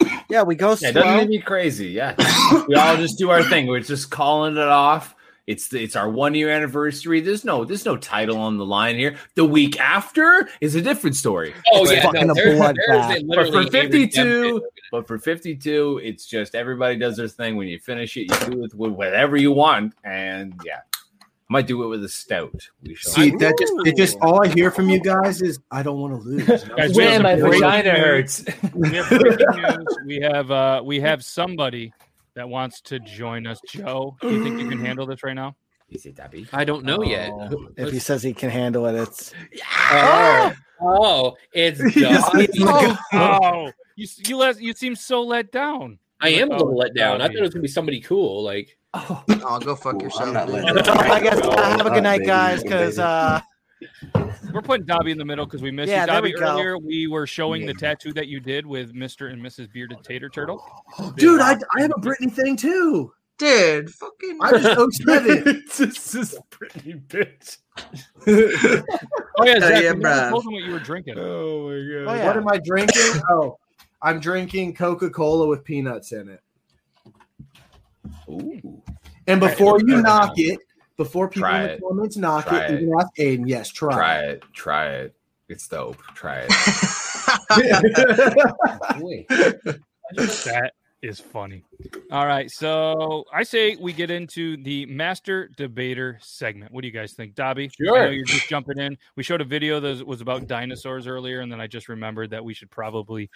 Yeah, we go Yeah, it doesn't slow. make me crazy. Yeah, we all just do our thing. We're just calling it off. It's it's our one year anniversary. There's no there's no title on the line here. The week after is a different story. Oh It's yeah, fucking no, a there's, bloodbath. there's a, But for 52, but for 52, it's just everybody does their thing. When you finish it, you do it with whatever you want, and yeah, I might do it with a stout. We shall. See, that just it just all I hear from you guys is I don't want to lose. Guys, we have some news. hurts. we have breaking news. We have uh we have somebody that wants to join us. Joe, do you think you can handle this right now? Is it Debbie? I don't know yet. Oh, If he says he can handle it, it's Oh, oh, it's Dog. Oh, oh, you you let you seem so let down. I am a Oh, little let down. I thought it was gonna be somebody cool. Like, Oh, go fuck yourself. I'm not dude. letting So I guess uh, have a good night, Baby, guys. baby. Because uh, We're putting Dobby in the middle because we missed Yeah, you. Dobby, we earlier we were showing the tattoo that you did with Mr. and Mrs. Bearded Tater Turtle. Dude, I, I have a Britney thing too. Dude, fucking. I just 07. this is pretty bitch. Oh yeah, oh, Zach, yeah, you told them what you were drinking. Oh my god. Oh, yeah. What am I drinking? Oh, I'm drinking Coca Cola with peanuts in it. Ooh. And before you knock it, before people Try in the it. comments knock Try it, it. you can ask Aiden. Yes, try. Try it. Try it. It's dope. Try it. That is funny. All right, so I say we get into the master debater segment. What do you guys think, Dobby? I know Sure. you're just jumping in. We showed a video that was about dinosaurs earlier, and then I just remembered that we should probably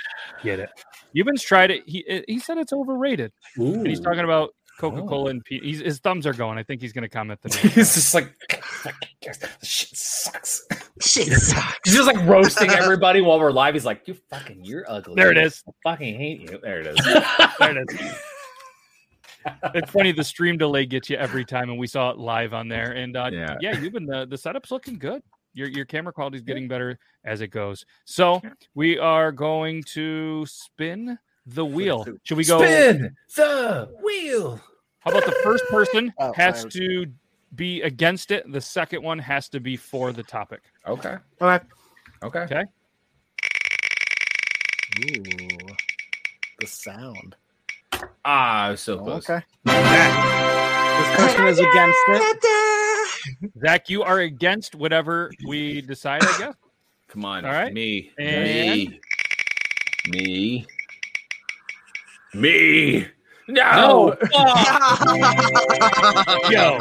get it. Euban's tried it. He he said it's overrated. And he's talking about Coca Cola and pe- he's, his thumbs are going. I think he's going to comment the name. He's just like, shit sucks. Shit sucks. He's just like roasting everybody while we're live. He's like, you fucking, you're ugly. There it is. I fucking hate you. There it is. there it is. It's funny the stream delay gets you every time, and we saw it live on there. And uh, yeah, Yeah. you've been the the setup's looking good. Your your camera quality is getting better as it goes. So we are going to spin the wheel. Should we go? Spin the wheel. How about the first person Oh, has sorry. to be against it? The second one has to be for the topic. Okay. okay. Okay. Okay. Ooh, the sound. Ah, I was so close. Okay. This person is against it. Zach, you are against whatever we decide. I guess. Come on. All right. Me. And- Me. Me. Me. No. Yo,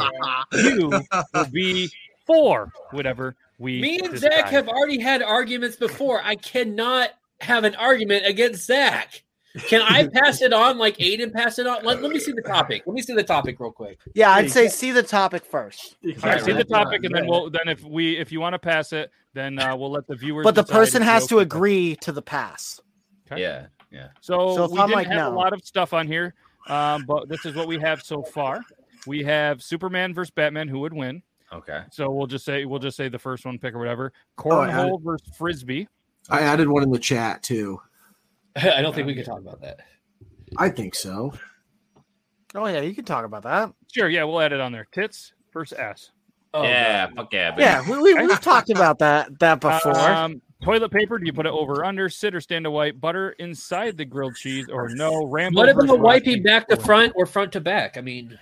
you will be for whatever we. me and decide. Zach have already had arguments before. I cannot have an argument against Zach. Can I pass it on like Aiden passed it on? Let, let me see the topic. Let me see the topic real quick. Yeah, I'd say see the topic first. All right, see the topic, and then we'll then if we if you want to pass it, then uh, we'll let the viewers. But the person has to agree to the pass. Okay. Yeah. Yeah. So, So if we I'm didn't like, have a lot of stuff on here, um, but this is what we have so far. We have Superman versus Batman. Who would win? Okay. So we'll just say we'll just say the first one pick or whatever. Oh, Cornhole versus frisbee. I added one in the chat too. I don't think we can talk about that. I think so. Oh yeah, you can talk about that. Sure, yeah, we'll add it on there. Tits versus ass. Oh, yeah, fuck yeah, baby. Yeah, we, we, we've talked about that that before. Um, toilet paper? Do you put it over under? Sit or stand to wipe? Butter inside the grilled cheese or no? Rambo. What about versus wiping Rocky? back to front or front to back? I mean,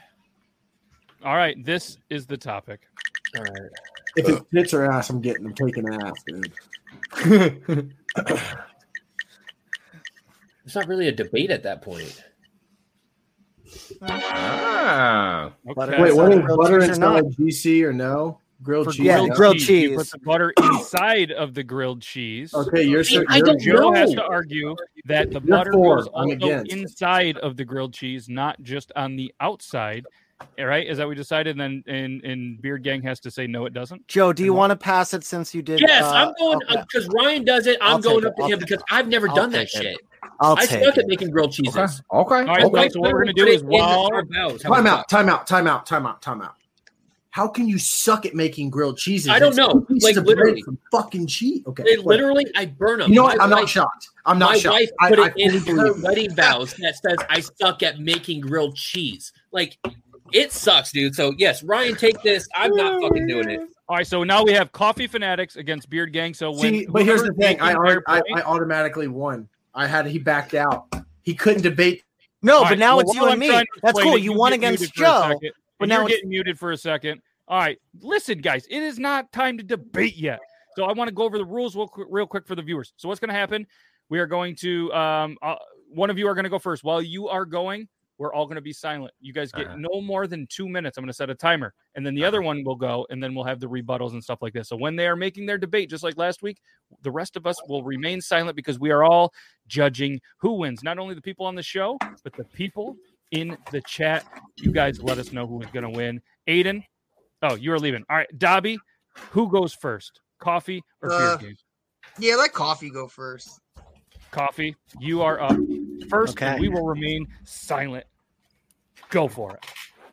All right, this is the topic. all right. If it's tits or ass, I'm getting. I'm taking ass, dude. It's not really a debate at that point. Ah. Okay. Wait, what is butter cheese or instead not? of GC or no? Grilled cheese. Yeah, grilled, no? grilled cheese, you put the butter inside of the grilled cheese. Okay, you're so. I you're- don't Joe has to argue that the You're butter for goes it. I'm also against. inside of the grilled cheese, not just on the outside. All right, is that we decided? And then and, and Beard Gang has to say no, it doesn't. Joe, do you want to pass it since you did? Yes, uh, I'm going okay. because Ryan does it. I'm I'll going up it. to I'll him take because I've never I'll done that take it. Shit. I'll I suck at making grilled cheeses. Okay. Okay. All right, okay. so what we're gonna do is it in while our bows. Time out, time out, time out, time out, time out. How can you suck at making grilled cheeses? I don't know, like, literally. from fucking cheese. Okay, They literally, I burn them. You know what? I'm not shocked. I'm not my shocked. wife I- put I it in fully her believe you. wedding vows that says I suck at making grilled cheese. Like it sucks, dude. So yes, Ryan, take this. I'm not fucking doing it. All right, so now we have coffee fanatics against Beard Gang. So when See, but here's the thing. I, I, I, I automatically won. I had he backed out. He couldn't debate. No, All but right, now well, it's you and I'm me. That's cool. it, You won get against muted for a Joe. second, but now you're getting muted for a second. All right, listen, guys, it is not time to debate yet. So I want to go over the rules real quick, real quick for the viewers. So what's going to happen? We are going to um, uh, one of you are going to go first. While you are going, we're all going to be silent. You guys get Uh-huh. no more than two minutes. I'm going to set a timer, and then the other one will go, and then we'll have the rebuttals and stuff like this. So when they are making their debate, just like last week, the rest of us will remain silent because we are all judging who wins. Not only the people on the show, but the people in the chat. You guys let us know who is going to win. Aiden, oh, you are leaving. All right, Dobby, who goes first? Coffee or beer Uh, game? Yeah, let coffee go first. Coffee, you are up first, Okay. we will remain silent. Go for it.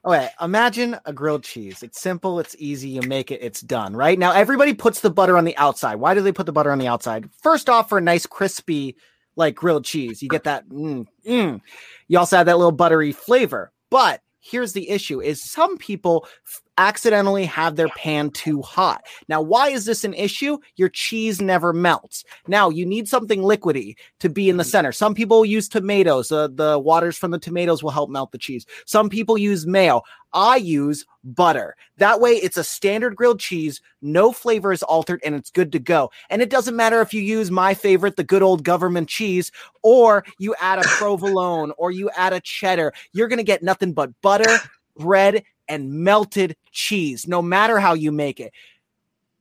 Okay, imagine a grilled cheese. It's simple, it's easy, you make it, it's done, right? Now everybody puts the butter on the outside. Why do they put the butter on the outside? First off, for a nice crispy like grilled cheese, you get that mm, mm. You also have that little buttery flavor. But here's the issue is some people accidentally have their pan too hot. Now, why is this an issue? Your cheese never melts. Now, you need something liquidy to be in the center. Some people use tomatoes. Uh, the waters from the tomatoes will help melt the cheese. Some people use mayo. I use butter. That way, it's a standard grilled cheese. No flavor is altered and it's good to go. And it doesn't matter if you use my favorite, the good old government cheese, or you add a provolone or you add a cheddar. You're going to get nothing but butter, bread, and melted cheese, no matter how you make it.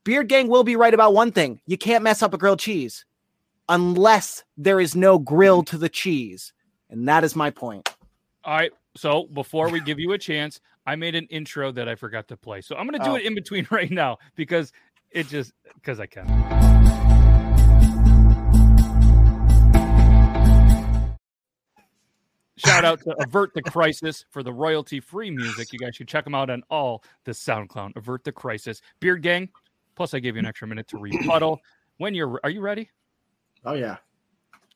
Beard Gang will be right about one thing you can't mess up a grilled cheese unless there is no grill to the cheese. And that is my point. All right. So before we give you a chance, I made an intro that I forgot to play. So I'm going to do Oh. it in between right now because it just because I can. Shout out to Avert the Crisis for the royalty free music. You guys should check them out on all the SoundCloud. Avert the Crisis. Beard Gang. Plus, I gave you an extra minute to rebuttal. When you're, are you ready? Oh yeah.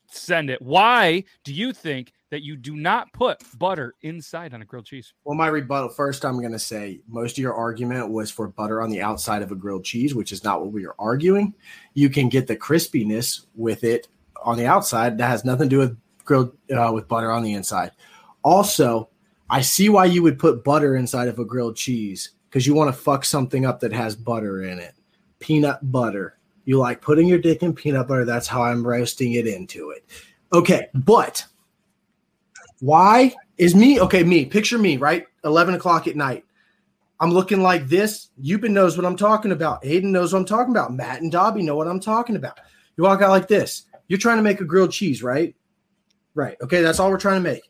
Send it. Why do you think that you do not put butter inside on a grilled cheese? Well, my rebuttal first, I'm going to say most of your argument was for butter on the outside of a grilled cheese, which is not what we are arguing. You can get the crispiness with it on the outside. That has nothing to do with grilled uh, with butter on the inside. Also, I see why you would put butter inside of a grilled cheese because you want to fuck something up that has butter in it. Peanut butter. You like putting your dick in peanut butter. That's how I'm roasting it into it. Okay, but why is me okay? Me, picture me, right? 11 o'clock at night. I'm looking like this. Euban knows what I'm talking about. Aiden knows what I'm talking about. Matt and Dobby know what I'm talking about. You walk out like this. You're trying to make a grilled cheese, right? Right. Okay, that's all we're trying to make.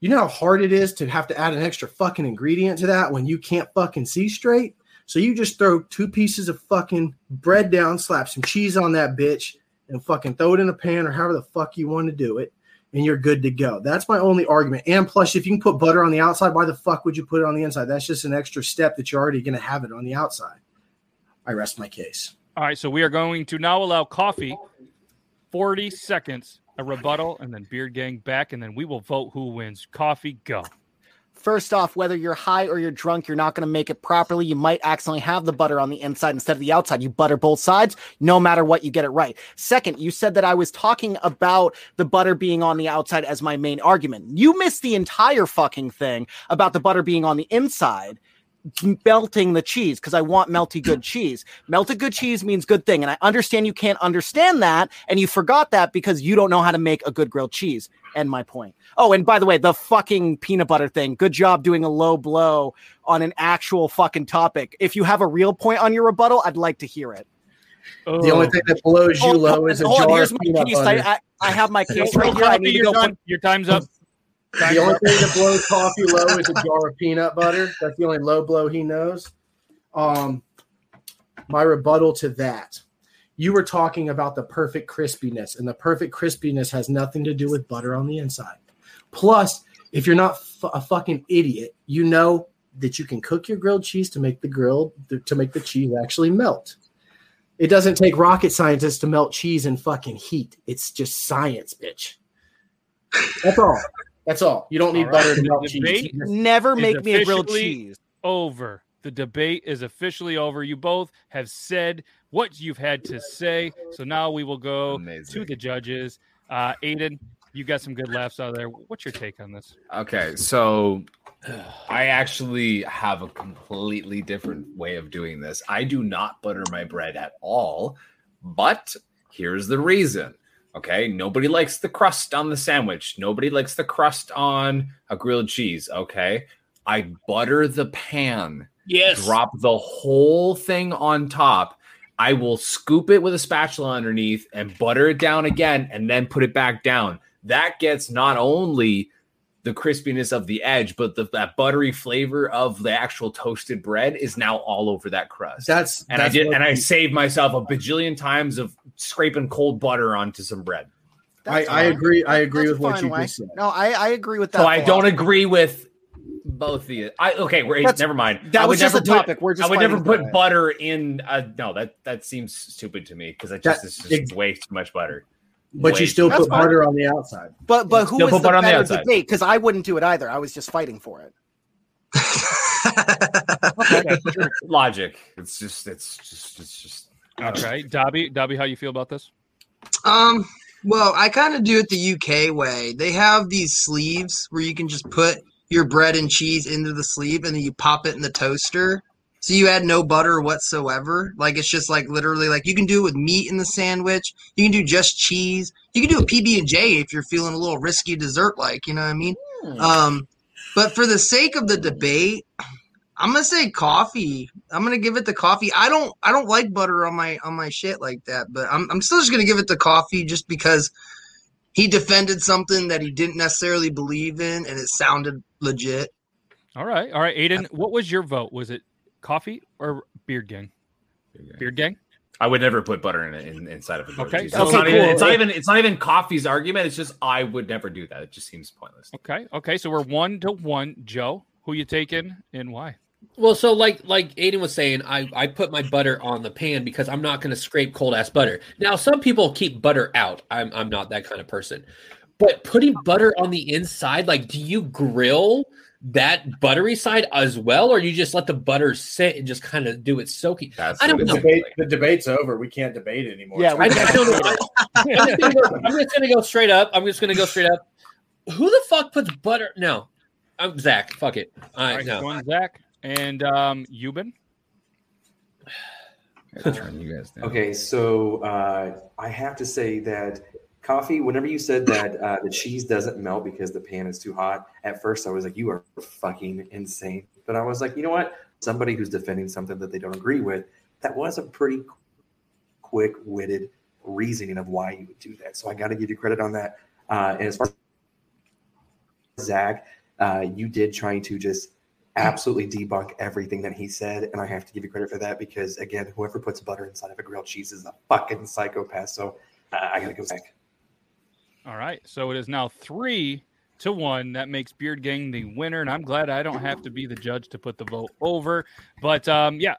You know how hard it is to have to add an extra fucking ingredient to that when you can't fucking see straight? So you just throw two pieces of fucking bread down, slap some cheese on that bitch, and fucking throw it in a pan or however the fuck you want to do it, and you're good to go. That's my only argument. And plus, if you can put butter on the outside, why the fuck would you put it on the inside? That's just an extra step that you're already going to have it on the outside. I rest my case. All right, so we are going to now allow coffee 40 seconds, a rebuttal, and then Beard Gang back, and then we will vote who wins. Coffee, go. First off, whether you're high or you're drunk, you're not going to make it properly. You might accidentally have the butter on the inside instead of the outside. You butter both sides, no matter what, you get it right. Second, you said that I was talking about the butter being on the outside as my main argument. You missed the entire fucking thing about the butter being on the inside melting the cheese because I want melty good mm. cheese. Melted good cheese means good thing. And I understand you can't understand that. And you forgot that because you don't know how to make a good grilled cheese. End my point. Oh, and by the way, the fucking peanut butter thing. Good job doing a low blow on an actual fucking topic. If you have a real point on your rebuttal, I'd like to hear it. The only thing that blows you Hold- low is a on, jar here's of my peanut case. butter. I, I, I have my case right here. I need to go put- your time's up. The only thing that blows coffee low is a jar of peanut butter. That's the only low blow he knows. Um, my rebuttal to that. You were talking about the perfect crispiness, and the perfect crispiness has nothing to do with butter on the inside. Plus, if you're not f- a fucking idiot, you know that you can cook your grilled cheese to make the grilled to make the cheese actually melt. It doesn't take rocket scientists to melt cheese in fucking heat. It's just science, bitch. That's all. That's all. You don't need All butter to the melt cheese. debate Never make me a grilled cheese. Over. The debate is officially over. You both have said what you've had to say. So now we will go to the judges. Uh, Aiden, you got some good laughs out of there. What's your take on this? Okay, so I actually have a completely different way of doing this. I do not butter my bread at all, but here's the reason. Okay, nobody likes the crust on the sandwich. Nobody likes the crust on a grilled cheese. Okay, I butter the pan. Yes. Drop the whole thing on top. I will scoop it with a spatula underneath and butter it down again and then put it back down. That gets not only the crispiness of the edge, but the, that buttery flavor of the actual toasted bread is now all over that crust. That's and that's I did, and I you- saved myself a bajillion times of scraping cold butter onto some bread. I, I agree. I agree That's with what you way. just said. No, I, I agree with that. So I don't philosophy. agree with both of you. I okay, we're That's- never mind. that I was would just never a put- topic. We're just I would never put it. butter in. Uh, no, that that seems stupid to me because I just That- it's just way too much butter. But Way you still too put much butter on the outside. But but who Still was put the butter on the outside. debate? Because I wouldn't do it either. I was just fighting for it. Okay, sure. Logic. It's just. It's just. It's just. Okay, Dobby, Dobby, how you feel about this? Um, well, I kind of do it the UK way. They have these sleeves where you can just put your bread and cheese into the sleeve and then you pop it in the toaster. So you add no butter whatsoever. Like it's just like literally like you can do it with meat in the sandwich. You can do just cheese. You can do a PB and J if you're feeling a little risky dessert like, you know what I mean? Um, but for the sake of the debate, I'm gonna say coffee. I'm gonna give it the coffee. I don't I don't like butter on my on my shit like that, but I'm I'm still just gonna give it the coffee just because he defended something that he didn't necessarily believe in and it sounded legit. All right, all right, Aiden, what was your vote? Was it coffee or beard gang? Beard gang. I would never put butter in in, inside of a grilled Okay, cheese. so- it's, not Okay, even, it's not even. It's not even coffee's argument. It's just I would never do that. It just seems pointless. Okay, okay, so we're one to one. Joe, who you taking and why? Well, so like like Aiden was saying, I I put my butter on the pan because I'm not going to scrape cold ass butter. Now, some people keep butter out. I'm I'm not that kind of person. But putting butter on the inside, like, do you grill that buttery side as well, or you just let the butter sit and just kind of do its soaking? That's I don't The know. debate, the debate's over. We can't debate anymore. Yeah, I, I don't know. I'm just, gonna go, I'm just gonna go straight up. I'm just gonna go straight up. Who the fuck puts butter? No, I'm Zach. Fuck it. All All right, right, no. going Zach and um Euban. Turn you guys down. Okay, so uh, I have to say that coffee. Whenever you said that uh, the cheese doesn't melt because the pan is too hot, at first I was like, "You are fucking insane." But I was like, you know what? Somebody who's defending something that they don't agree with, that was a pretty quick-witted reasoning of why you would do that. So I got to give you credit on that. Uh, and as far as Zach, uh, you did trying to just absolutely debunk everything that he said, and I have to give you credit for that because again, whoever puts butter inside of a grilled cheese is a fucking psychopath. So uh, I gotta go back. All right, so it is now three to one. That makes Beard Gang the winner, and I'm glad I don't have to be the judge to put the vote over. But um, yeah,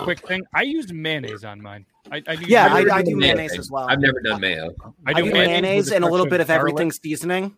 quick thing: I used mayonnaise on mine. I, I use Yeah, I. I do mayonnaise as well. I've never done mayo. I I do do mayonnaise mayonnaise and a little bit of garlic. everything seasoning.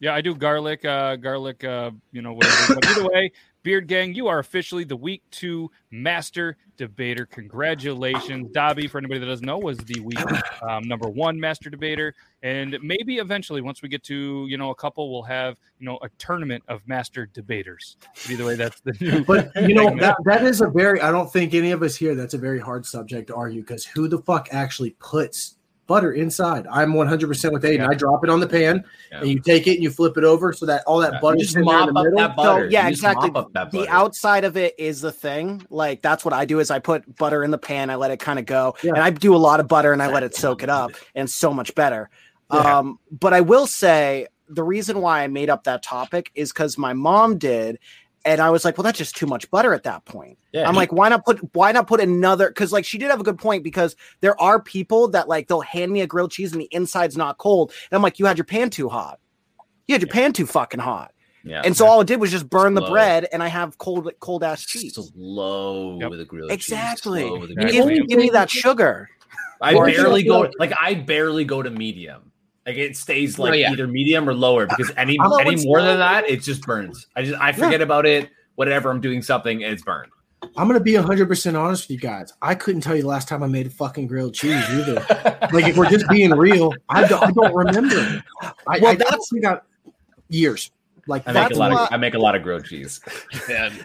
Yeah, I do garlic, uh, garlic, uh, you know, whatever. But either way, Beard Gang, you are officially the week two master debater. Congratulations. Dobby, for anybody that doesn't know, was the week um, number one master debater. And maybe eventually, once we get to, you know, a couple, we'll have, you know, a tournament of master debaters. But either way, that's the new. But you know that, that is a very I don't think any of us here that's a very hard subject to argue because who the fuck actually puts butter inside? I'm 100 percent with Aiden. I drop it on the pan and you take it and you flip it over so that all that Yeah. butter is just in in the up middle. that butter. So, yeah, You exactly. mop up that The outside of it is the thing. Like that's what I do is I put butter in the pan, I let it kind of go, Yeah. and I do a lot of butter and I let it soak it up, and so much better. Yeah. Um, but I will say the reason why I made up that topic is because my mom did, and I was like, well, that's just too much butter at that point. Yeah. I'm like, why not put why not put another? Because like she did have a good point because there are people that like they'll hand me a grilled cheese and the inside's not cold, and I'm like, you had your pan too hot. You had your pan too fucking hot. Yeah. And so all it did was just burn the bread, and I have cold, cold ass cheese. Slow with a grilled cheese, Exactly. slow with a You grilled give, me- give me that sugar. I barely go like I barely go to medium. Like it stays oh, like Oh, yeah. either medium or lower because any any always more than that, it just burns. I just I forget about it. Whatever I'm doing something, and it's burned. I'm gonna be 100 percent honest with you guys. I couldn't tell you the last time I made a fucking grilled cheese either. like if we're just being real, I don't, I don't remember. I, Well, I that's- we got years. Like I make That's a lot why- of I make a lot of grilled cheese.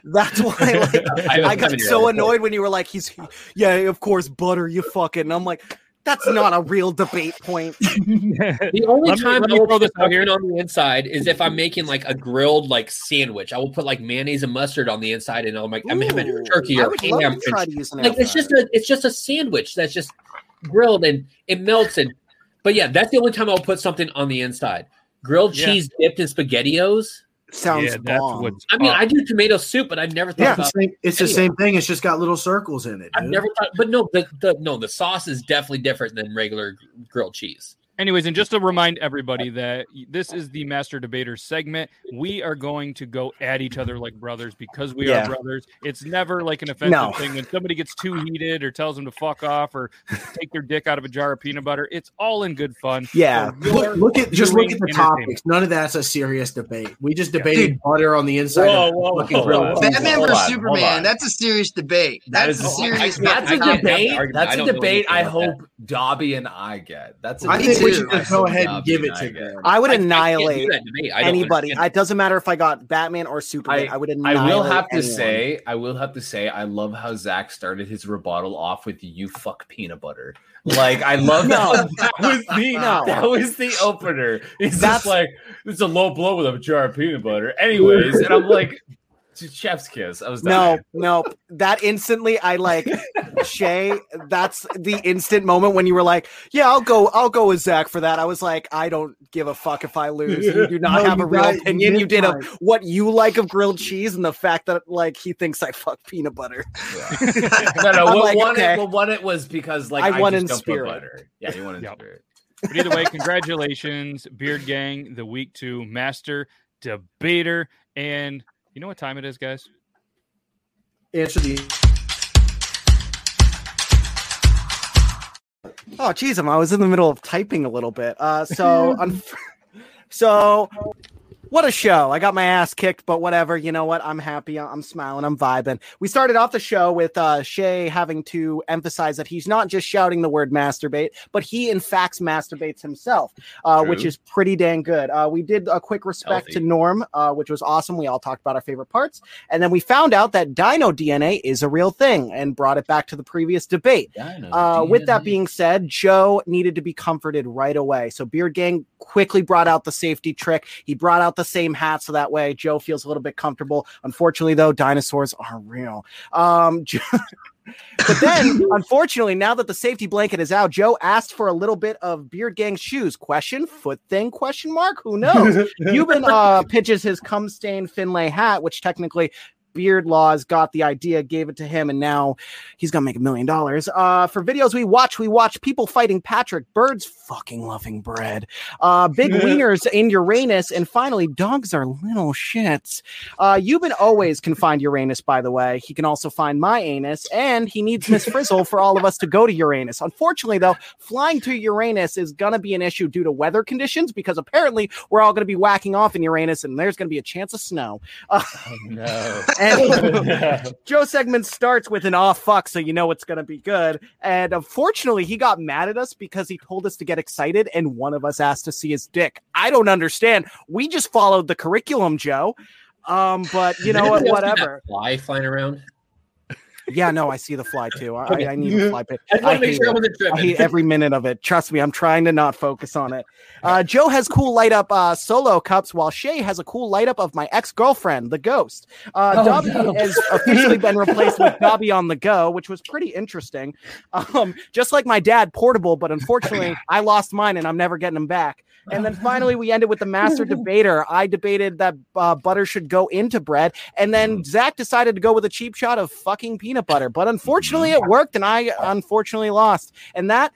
That's why like, I- I, got so annoyed when you were like, "He's yeah, of course, butter, you fucking." And I'm like, "That's not a real debate point." The only Let time let I will throw this out here. on the inside is if I'm making like a grilled like sandwich. I will put like mayonnaise and mustard on the inside, and I'm like I'm having Ooh, turkey or ham. to try and- to use an like air it's just a it's just a sandwich that's just grilled and it melts and. But yeah, that's the only time I'll put something on the inside. Grilled Yeah. cheese dipped in spaghettios. Sounds yeah, that's bomb. what's I mean, up. I do tomato soup, but I've never thought yeah, it's, about. the same, it's the same thing. It's just got little circles in it. I've never thought, but no, the, the no, the sauce is definitely different than regular grilled cheese. Anyways, and just to remind everybody that this is the Master Debater segment, we are going to go at each other like brothers because we Yeah. are brothers. It's never like an offensive No. thing when somebody gets too heated or tells them to fuck off or take their dick out of a jar of peanut butter. It's all in good fun. Yeah. For your Look, look at just look at the topics. None of that's a serious debate. We just debated butter on the inside. Whoa, of whoa, fucking whoa, whoa. Batman hold versus Superman. on. That's a serious debate. That That's a serious. that's I a can't debate. That's I a debate. I anything about hope Dobby and I get. That's a I Me think we too. should I just go ahead and give it to get. them. I would I- I can't do annihilate that. I don't anybody. understand. It doesn't matter if I got Batman or Superman. I, would annihilate. I will have to say, I will have to say, I love how Zach started his rebuttal off with "you fuck peanut butter." Like, I love No. that. That was the No. that was the opener. He's That's- just like, "It's a low blow with a jar of peanut butter." Anyways, and I'm like, "Chef's kiss." I was No, dying. no. That instantly, I like Shay. That's the instant moment when you were like, "Yeah, I'll go. I'll go with Zach for that." I was like, "I don't give a fuck if I lose. You do not No, have a real got opinion. You did a what you like of grilled cheese and the fact that like he thinks I fuck peanut butter." No, no. I'm What like, won okay. it? What won it was because like I I, won just in don't put spirit. butter. Yeah, you won in Yep. spirit. But either way, congratulations, Beard Gang, the week two master debater. And you know what time it is, guys? Answer the Oh, geez, I was in the middle of typing a little bit. Uh, so, un- so what a show! I got my ass kicked, but whatever. You know what? I'm happy. I'm smiling. I'm vibing. We started off the show with uh, Shay having to emphasize that he's not just shouting the word masturbate, but he in fact masturbates himself, uh, which is pretty dang good. Uh, we did a quick respect to Norm, uh, which was awesome. We all talked about our favorite parts, and then we found out that Dino DNA is a real thing, and brought it back to the previous debate. Uh, with that being said, Joe needed to be comforted right away. So Beard Gang quickly brought out the safety trick. He brought out the same hat so that way Joe feels a little bit comfortable. Unfortunately, though, dinosaurs are real. Um, but then, unfortunately, now that the safety blanket is out, Joe asked for a little bit of Beard Gang shoes. Question, foot thing? Question mark? Who knows? Euban uh, pitches his cum stain Finlay hat, which technically Beard Laws got the idea, gave it to him, and now he's gonna make a million dollars. Uh, for videos we watch, we watch people fighting Patrick, birds fucking loving bread, uh, big wieners in Uranus, and finally, dogs are little shits. Uh, Euban always can find Uranus, by the way. He can also find my anus, and he needs Miss Frizzle for all of us to go to Uranus. Unfortunately, though, flying to Uranus is gonna be an issue due to weather conditions because apparently we're all gonna be whacking off in Uranus, and there's gonna be a chance of snow. Uh, no. and Joe segment starts with an off fuck, so you know it's gonna be good. And unfortunately, he got mad at us because he told us to get excited, and one of us asked to see his dick. I don't understand. We just followed the curriculum, Joe. Um, but you know what? Anybody else see that Whatever. Fly flying around. Yeah, no, I see the fly too. I, Okay. I need a fly pit. I I hate sure I. I hate every minute of it. Trust me, I'm trying to not focus on it. Uh, Joe has cool light up uh, solo cups, while Shay has a cool light up of my ex girlfriend, the ghost. Uh, Oh, Dobby no. has officially been replaced with Dobby on the go, which was pretty interesting. Um, just like my dad, portable, but unfortunately, I lost mine and I'm never getting them back. And then finally, we ended with the master debater. I debated that uh, butter should go into bread, and then Zach decided to go with a cheap shot of fucking peanut butter. But unfortunately, it worked, and I unfortunately lost. And that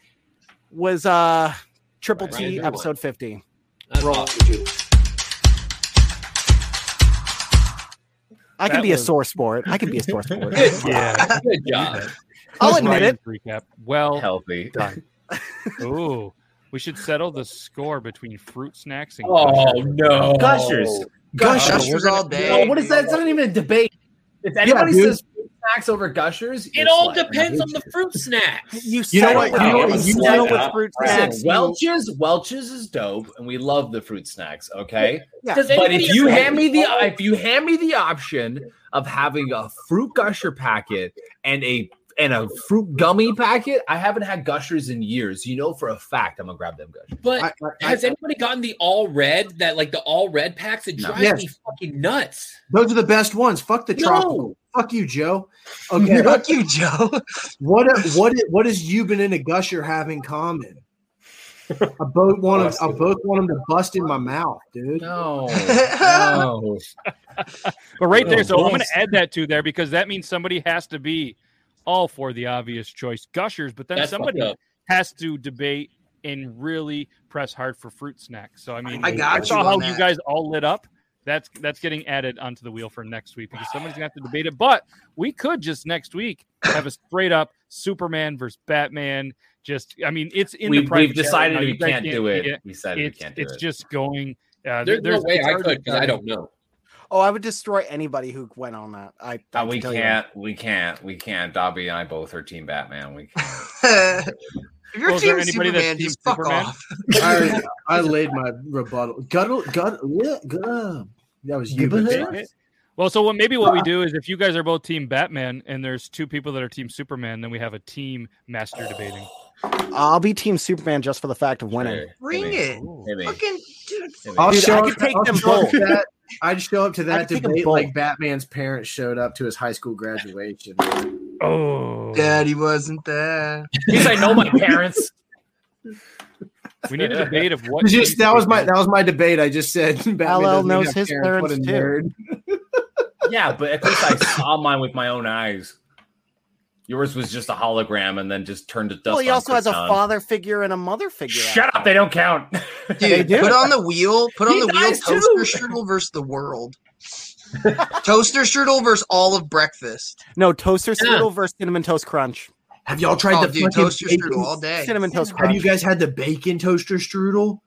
was uh Triple Right, T right. episode 50. That's awesome. I can That be a sore sport. I can be a sore sport. Yeah. Good job. I'll admit it. Ryan's Recap. Well Healthy. done. Ooh, we should settle the score between fruit snacks and. Oh Gushers. no. Gushers. Oh, gushers. Gushers all day. Oh, what is that? It's not even a debate. If anybody dude. says fruit snacks over gushers, It all like- depends on the fruit snacks. You, You know settle what? You know what? you You know with what? fruit snacks. you- Welch's, Welch's is dope, and we love the fruit snacks. Okay, Yeah. Does but if you ever- hand me the if you hand me the option of having a fruit gusher packet and a and a fruit gummy packet, I haven't had gushers in years. You know for a fact I'm gonna grab them gushers. But I- I- has anybody gotten the all red? That like the all red packs? It No. drives Yes. me fucking nuts. Those are the best ones. Fuck the No. tropical. Fuck you, Joe. Okay. Fuck you, Joe. what what what does Euban and a gusher have in common? I both want them. I both want them to bust in my mouth, dude. No, no. But right there, so I'm going to add that to there because that means somebody has to be all for the obvious choice, gushers, but then That's somebody has to debate and really press hard for fruit snacks. So I mean, I got saw you how on you guys all lit up. That's that's getting added onto the wheel for next week because somebody's gonna have to debate it. But we could just next week have a straight up Superman versus Batman. Just I mean, it's in We, the private we've decided we guys can't do see it. We said decided we can't do it's it. just going. Uh, There's, no way it's I could because I don't know. Oh, I would destroy anybody who went on that. I, I Uh, we tell can't. We can't. We can't. Dobby and I both are Team Batman. We can't. if you're Well, Team anybody that's Superman, Team just fuck Superman? off. I, I laid my rebuttal. Gut, gut, gut, gut. That was you. Good Well, so what maybe what we do is if you guys are both team Batman and there's two people that are team Superman, then we have a team master debating. I'll be Team Superman just for the fact of winning. Sure. Bring Hit me. it. Hit. Fucking dude. I'll dude show I could take I'll them show both. That, I'd show up to that could take 'em debate both. like Batman's parents showed up to his high school graduation. Oh, Daddy wasn't there. Because I know my parents. we need a debate of what. Just- that was my that was my debate. I just said Batman LL knows his What parents, a too. nerd. Yeah, but at least I saw mine with my own eyes. Yours was just a hologram and then just turned to dust. Well, he also has a father figure and a mother figure. Shut up! They don't count. They Dude, do. put on the wheel. Put on He the wheel. too. Toaster strudel versus the world. Toaster strudel versus all of breakfast. No, toaster strudel versus cinnamon toast crunch. Have y'all tried Oh, the dude, fucking toaster bacon- strudel all day. Cinnamon toast Have you guys had the bacon toaster strudel?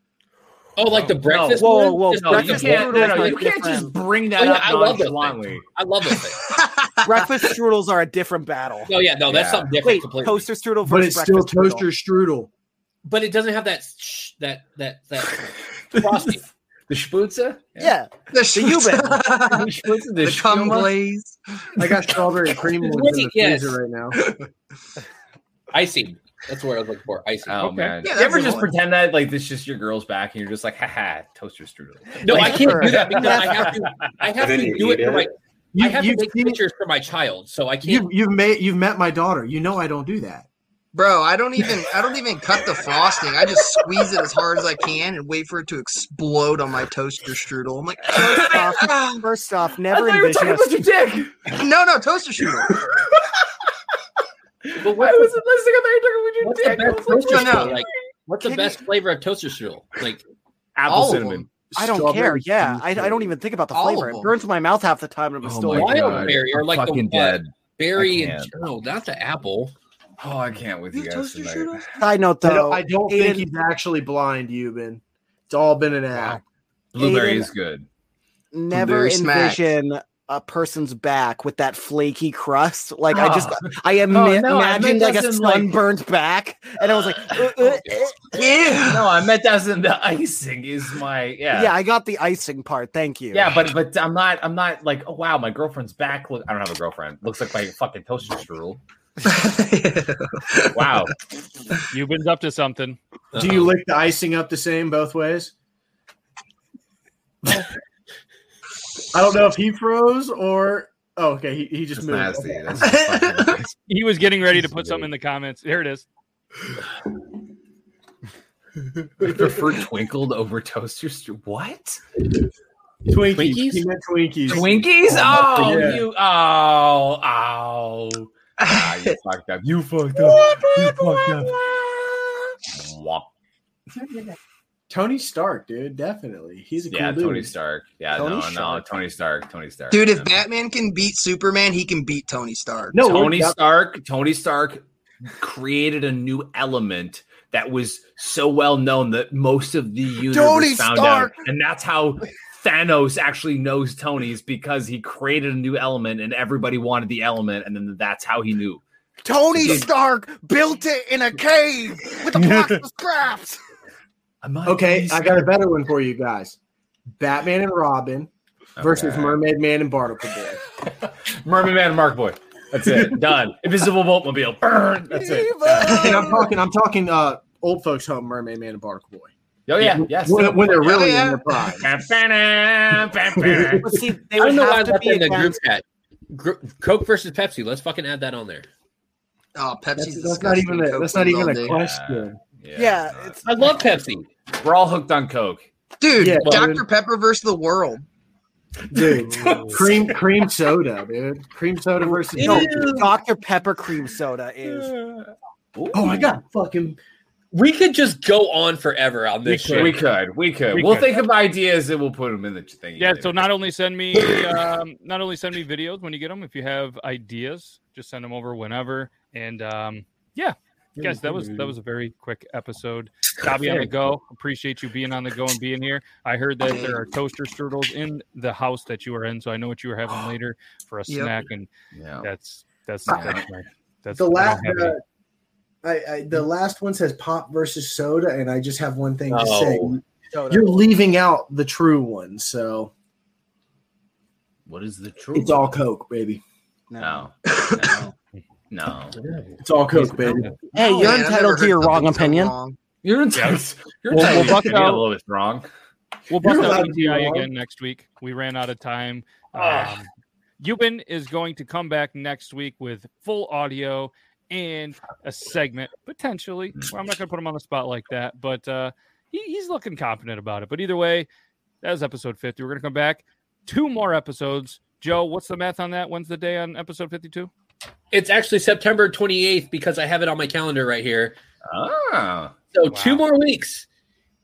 Oh, like the breakfast Whoa, one? whoa, No, like you can't. No, no, you like can't just bring that Oh, yeah, up I love those nonchalantly. I love it. breakfast strudels are a different battle. Oh yeah, no, that's Yeah. something different Wait, completely. toaster strudel But it's still breakfast strudel. toaster strudel. But it doesn't have that sh- that that that frosting. The sputza? Yeah, The, Euban. The sputza, the, the cum glaze. I got strawberry cream ones in the Yes. freezer right now. Icing. That's what I was looking for. Icing. Oh Okay. man! Yeah, you ever just one. pretend that like this is just your girl's back and you're just like, haha, toaster strudel. No, Like- I can't do that because I have to. I have to do it eat for my. it. I have to you've, make seen, pictures for my child, so I can't. you've, you've met you've met my daughter. You know I don't do that. Bro, I don't even I don't even cut the frosting. I just squeeze it as hard as I can and wait for it to explode on my toaster strudel. I'm like, First off, ah. first off, never thought you were envision talking about your dick. no, no, toaster strudel. But I what's, wasn't listening. I thought you were what's talking the best your toaster No, no. strudel? Like, what's the Can best flavor of toaster strudel? Like, Apple All of cinnamon. them. I don't care. Yeah, I, I don't even think about the All flavor. It burns my mouth half the time, and I'm Oh still my like, God. wildberry or I'm like the fucking what? dead. berry I and can't. no, not the apple. Oh, I can't with you You guys tonight. Side note I though, don't, I don't think he's actually blind, Euban. It's all been an act. Blueberry Aiden- is good. never Blueberry smack. Envision a person's back with that flaky crust. Like I just, I am Oh, no, imagined meant like a as in, like- sunburned back, and I was like, uh, uh, uh. No, I meant as in the icing is my yeah. yeah. I got the icing part. Thank you. Yeah, but but I'm not I'm not like oh wow my girlfriend's back. Look, I don't have a girlfriend. Looks like my fucking toaster strudel. Wow. You've been up to something. Do you lick the icing up the same both ways? I don't know if he froze or oh okay he, he just That's moved. nasty. Okay. That's just fucking nasty. He was getting ready to put something in the comments. Here it is. I prefer twinkled over toasters. What? Twinkies. Twinkies? He meant Twinkies. Twinkies? Oh, Yeah. you oh oh. Ah, you fucked up. You fucked up. You fucked up. Womp. Tony Stark, dude, definitely. He's a cool Yeah, dude. Tony Stark. Yeah, Tony no, Stark. no, Tony Stark. Tony Stark. Dude, if Yeah. Batman can beat Superman, he can beat Tony Stark. No, Tony we're- Stark, Tony Stark created a new element that was so well known that most of the universe Tony found Stark! out, and that's how Thanos actually knows Tony's because he created a new element and everybody wanted the element, and then that's how he knew. Tony Stark built it in a cave with a box of scraps. Okay, I got a better one for you guys. Batman and Robin versus Okay. Mermaid Man and Barnacle Boy. Mermaid Man and Mark Boy. That's it. Done. Invisible Boatmobile. Burn. That's it. and I'm talking, I'm talking, uh, old folks home Mermaid Man and Barnacle Boy. Oh yeah, yes. When, when they're really yeah. in their prime. But see, they I would don't know why I left in the group chat. Coke versus Pepsi. Let's fucking add that on there. Oh, Pepsi's That's, that's not even a, that's not even a day. question. Yeah, it's I love Pepsi. We're all hooked on Coke. Dude, Yeah, Dr. Pepper versus the world. Dude, cream cream soda, dude. Cream soda versus no, Dr Pepper cream soda is. Oh my god, fucking We could just go on forever on this shit. We could. We could. We We will could. think of ideas and we'll put them in the thing. Yeah. So not only send me, um, not only send me videos when you get them. If you have ideas, just send them over whenever. And um, yeah, guys, that was that was a very quick episode. Dobby on the go. Appreciate you being on the go and being here. I heard that there are toaster strudels in the house that you are in, so I know what you were having later for a Yep. snack, and Yeah. that's that's Uh, my, that's the last uh, I, I the last one says pop versus soda, and I just have one thing to Oh. say. Soda. You're leaving out the true one, so What is the true it's all Coke, baby. no. No. No. It's all Coke, baby. Hey, you're Man, entitled to your wrong something so opinion. wrong. You're entitled. You're Well, entitled we'll to bust be a out- little bit wrong. We'll bust You're out allowed to be PTI wrong. again next week. We ran out of time. Ah. Um, Yuban is going to come back next week with full audio and a segment potentially. Well, I'm not going to put him on the spot like that, but uh, he, he's looking confident about it. But either way, that was episode 50. We're going to come back two more episodes. Joe, what's the math on that? When's the day on episode 52? It's actually September 28th because I have it on my calendar right here. Ah. So two more weeks,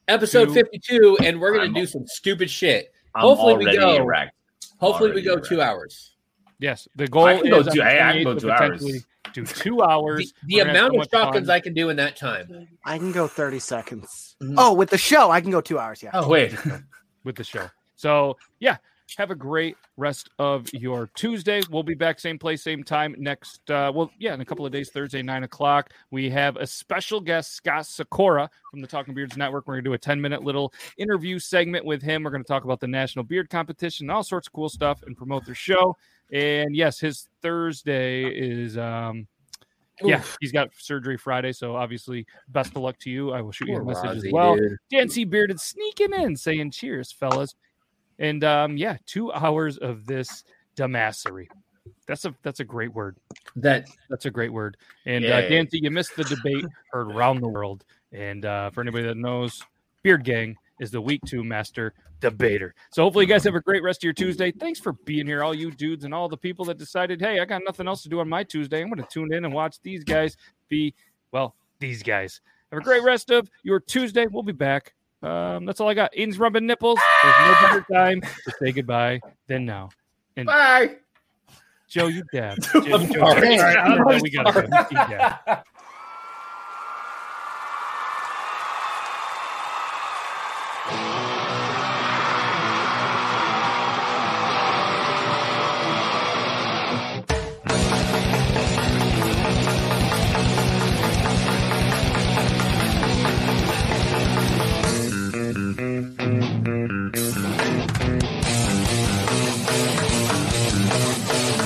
episode Two. 52, and we're gonna do some stupid shit. I'm Hopefully we go. erect. Hopefully we go erect. two hours. Yes, the goal I can go is on two- hey, I can go to two hours. Do two hours. The, the We're gonna have amount so of much shotguns fun I can do in that time. I can go 30 seconds. Mhm. Oh, with the show, I can go two hours. Yeah. Oh wait. with the show. So yeah, have a great rest of your Tuesday. We'll be back same place, same time next. Uh, well, yeah, in a couple of days, Thursday, nine o'clock. We have a special guest, Scott Sakura from the Talking Beards Network. We're gonna do a ten minute little interview segment with him. We're gonna talk about the National Beard Competition, all sorts of cool stuff, and promote their show. And yes, his Thursday is. um yeah, Oof. he's got surgery Friday, so obviously, best of luck to you. I will shoot you a Poor message as well. dude. Dancy Bearded sneaking in, saying cheers, fellas. And um, yeah, two hours of this dumbassery. That's a that's a great word. That that's a great word. And uh. Dancy, you missed the debate heard around the world. And uh, for anybody that knows, Beard Gang is the week two master debater. So hopefully you guys have a great rest of your Tuesday. Thanks for being here, all you dudes and all the people that decided, hey, I got nothing else to do on my Tuesday. I'm going to tune in and watch these guys be well. These guys have a great rest of your Tuesday. We'll be back. Um, that's all I got. Aiden's rubbing nipples. There's no better time to say goodbye than now. And Bye. Joe, you dab. Joe, Joe. Joe, we gotta go. You dab.